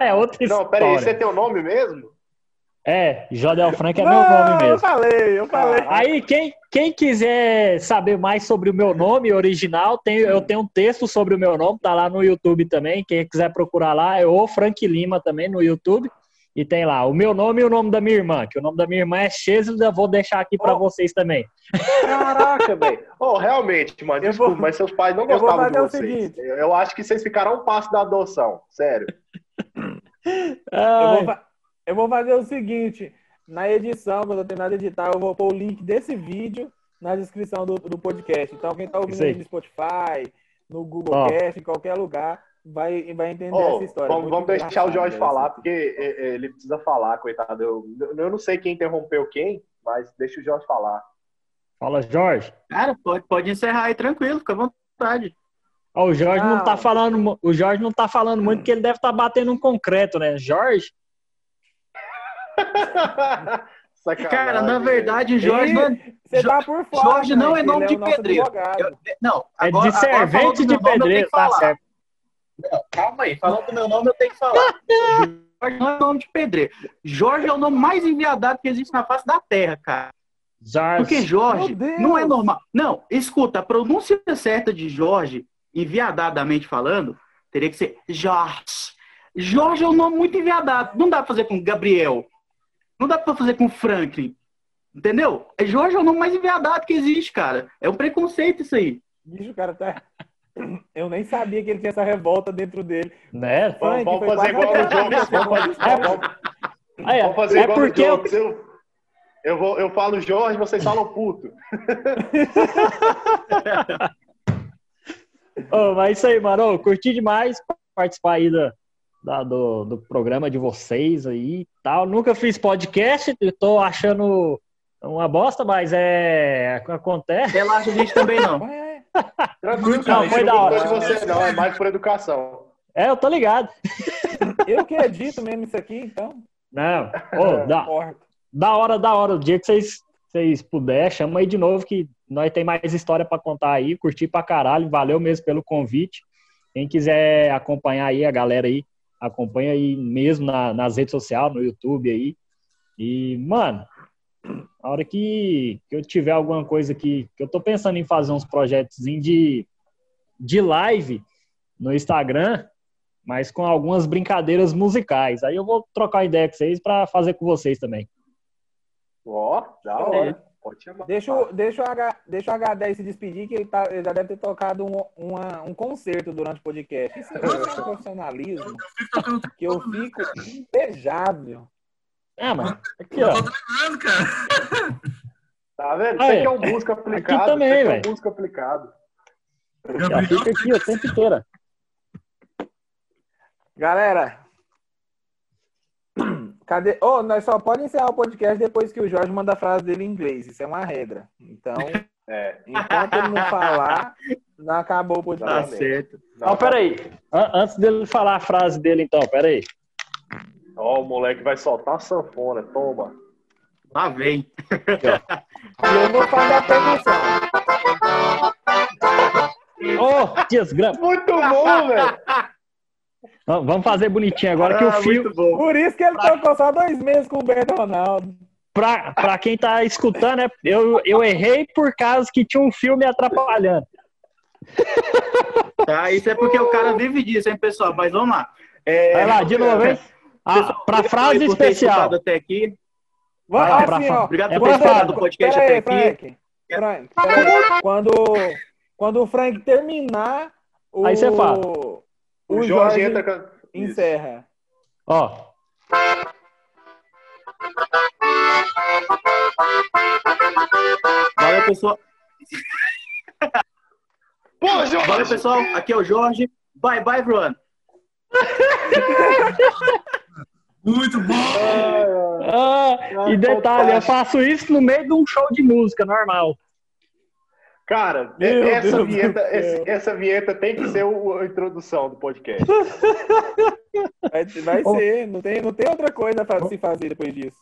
É outra Não, peraí, história. esse é teu nome mesmo? É, Jodel Frank é não, meu nome eu mesmo. falei, eu falei. Aí, quem, quem quiser saber mais sobre o meu nome original, tem, eu tenho um texto sobre o meu nome, tá lá no YouTube também. Quem quiser procurar lá, é o Frank Lima também no YouTube. E tem lá o meu nome e o nome da minha irmã, que o nome da minha irmã é Chesla, vou deixar aqui pra Oh. vocês também. Caraca, velho. Oh, realmente, mano, Eu desculpa, vou- mas seus pais não eu gostavam de vocês. seguinte. Eu, eu acho que vocês ficaram um passo da adoção, sério. Eu vou, eu vou fazer o seguinte: na edição, quando eu terminar de editar, eu vou pôr o link desse vídeo na descrição do, do podcast. Então, quem tá ouvindo no Spotify, no Google Ó. Cast, em qualquer lugar, vai, vai entender Ô, essa história. vamos, vamos deixar o Jorge essa. falar, porque é, é, ele precisa falar, coitado. Eu, eu não sei quem interrompeu quem, mas deixa o Jorge falar. Fala, Jorge. Cara, pode, pode encerrar aí tranquilo, fica à vontade. Ó, o Jorge não. Não. tá falando, mu- o Jorge não tá falando muito porque ele deve estar batendo um concreto, né? Jorge? Sacanagem. Cara, na verdade, Jorge não é. Você tá por fora. Jorge não é Frank, nome ele de pedreiro. eu- não, É agora, de agora falando servente de pedreiro, tá certo. Não, calma aí, falando do meu nome, eu tenho que falar. Jorge não é nome de pedreiro. Jorge é o nome mais enviadado que existe na face da Terra, cara. Jorge. Porque Jorge não é normal. Não, escuta, a pronúncia certa de Jorge, enviadadamente falando, teria que ser Jorge. Jorge é um nome muito enviadado. Não dá pra fazer com Gabriel. Não dá pra fazer com Franklin. Entendeu? É Jorge é o nome mais enviadado que existe, cara. É um preconceito isso aí. Bicho, o cara tá. Eu nem sabia que ele tinha essa revolta dentro dele. Né? Vamos, Frank, vamos foi fazer quase igual no até- Jokes. Vamos fazer, vamos, vamos fazer é igual porque no eu, Jokes. Eu, eu, vou, eu falo Jorge, vocês falam puto. Ô, mas isso aí, mano. Curti demais participar aí da, da- do, do programa de vocês aí e tal. Nunca fiz podcast, eu tô achando uma bosta, mas é. Acontece. Relaxa, a gente também não. Ué, Tranquilo, Não, foi da não hora. de você, não. É mais por educação. É, eu tô ligado. eu que edito mesmo isso aqui, então. Não, Não da, importa. da hora, da hora. O dia que vocês, vocês puder, chama aí de novo que nós tem mais história pra contar aí. Curti pra caralho. Valeu mesmo pelo convite. Quem quiser acompanhar aí, a galera aí, acompanha aí mesmo na- nas redes sociais, no YouTube aí. E, mano, a hora que, que eu tiver alguma coisa que, que eu tô pensando em fazer uns projetos de, de live no Instagram, mas com algumas brincadeiras musicais. Aí eu vou trocar ideia com vocês pra fazer com vocês também. Ó, da hora. Pode chamar. Deixa, o- deixa, o H, deixa o H10 se despedir, que ele, tá, ele já deve ter tocado um, uma- um concerto durante o podcast. Isso é um profissionalismo que eu fico invejável. Ah, mano, aqui, ó. Mano, cara. Tá vendo? Isso aqui é um músico aplicado. também, aqui é velho. um músico aplicado. Gabriel, fica aqui o tempo inteiro. Galera, cadê? Oh, nós só podemos encerrar o podcast depois que o Jorge manda a frase dele em inglês. Isso é uma regra. Então, É. enquanto ele não falar, não acabou o Tá podcast. certo. Ó, peraí. An- Antes dele falar a frase dele, então, peraí. Ó, o moleque vai soltar a sanfona. Toma. Lá vem. E eu vou fazer a permissão. Ô, desgrama. Muito bom, velho. Vamos fazer bonitinho agora que o Ah, bom. Por isso que ele tocou só dois meses com o Beto Ronaldo. pra, pra quem tá escutando, é, eu, eu errei por causa que tinha um fio me atrapalhando. Tá, isso é porque o cara vive disso, hein, pessoal? Mas vamos lá. É, Vai lá, de novo, hein? Ah, pra frase especial. Até aqui. Vai lá, assim, pra ó. fora. Obrigado É por ter pra escutado o podcast até aí, aqui. Frank. Quando, quando o Frank terminar, o, Aí você fala. O, O Jorge, Jorge entra encerra. Ó, Valeu, pessoal. Pô, Valeu, Jorge! pessoal. Aqui é o Jorge. Bye, bye, everyone. Muito bom. ah, e detalhe, eu faço isso no meio de um show de música normal. Cara, Meu essa, Deus vinheta, céu. esse- essa vinheta tem que ser o- a introdução do podcast. Vai, vai ser, não tem, não tem outra coisa pra se fazer depois disso.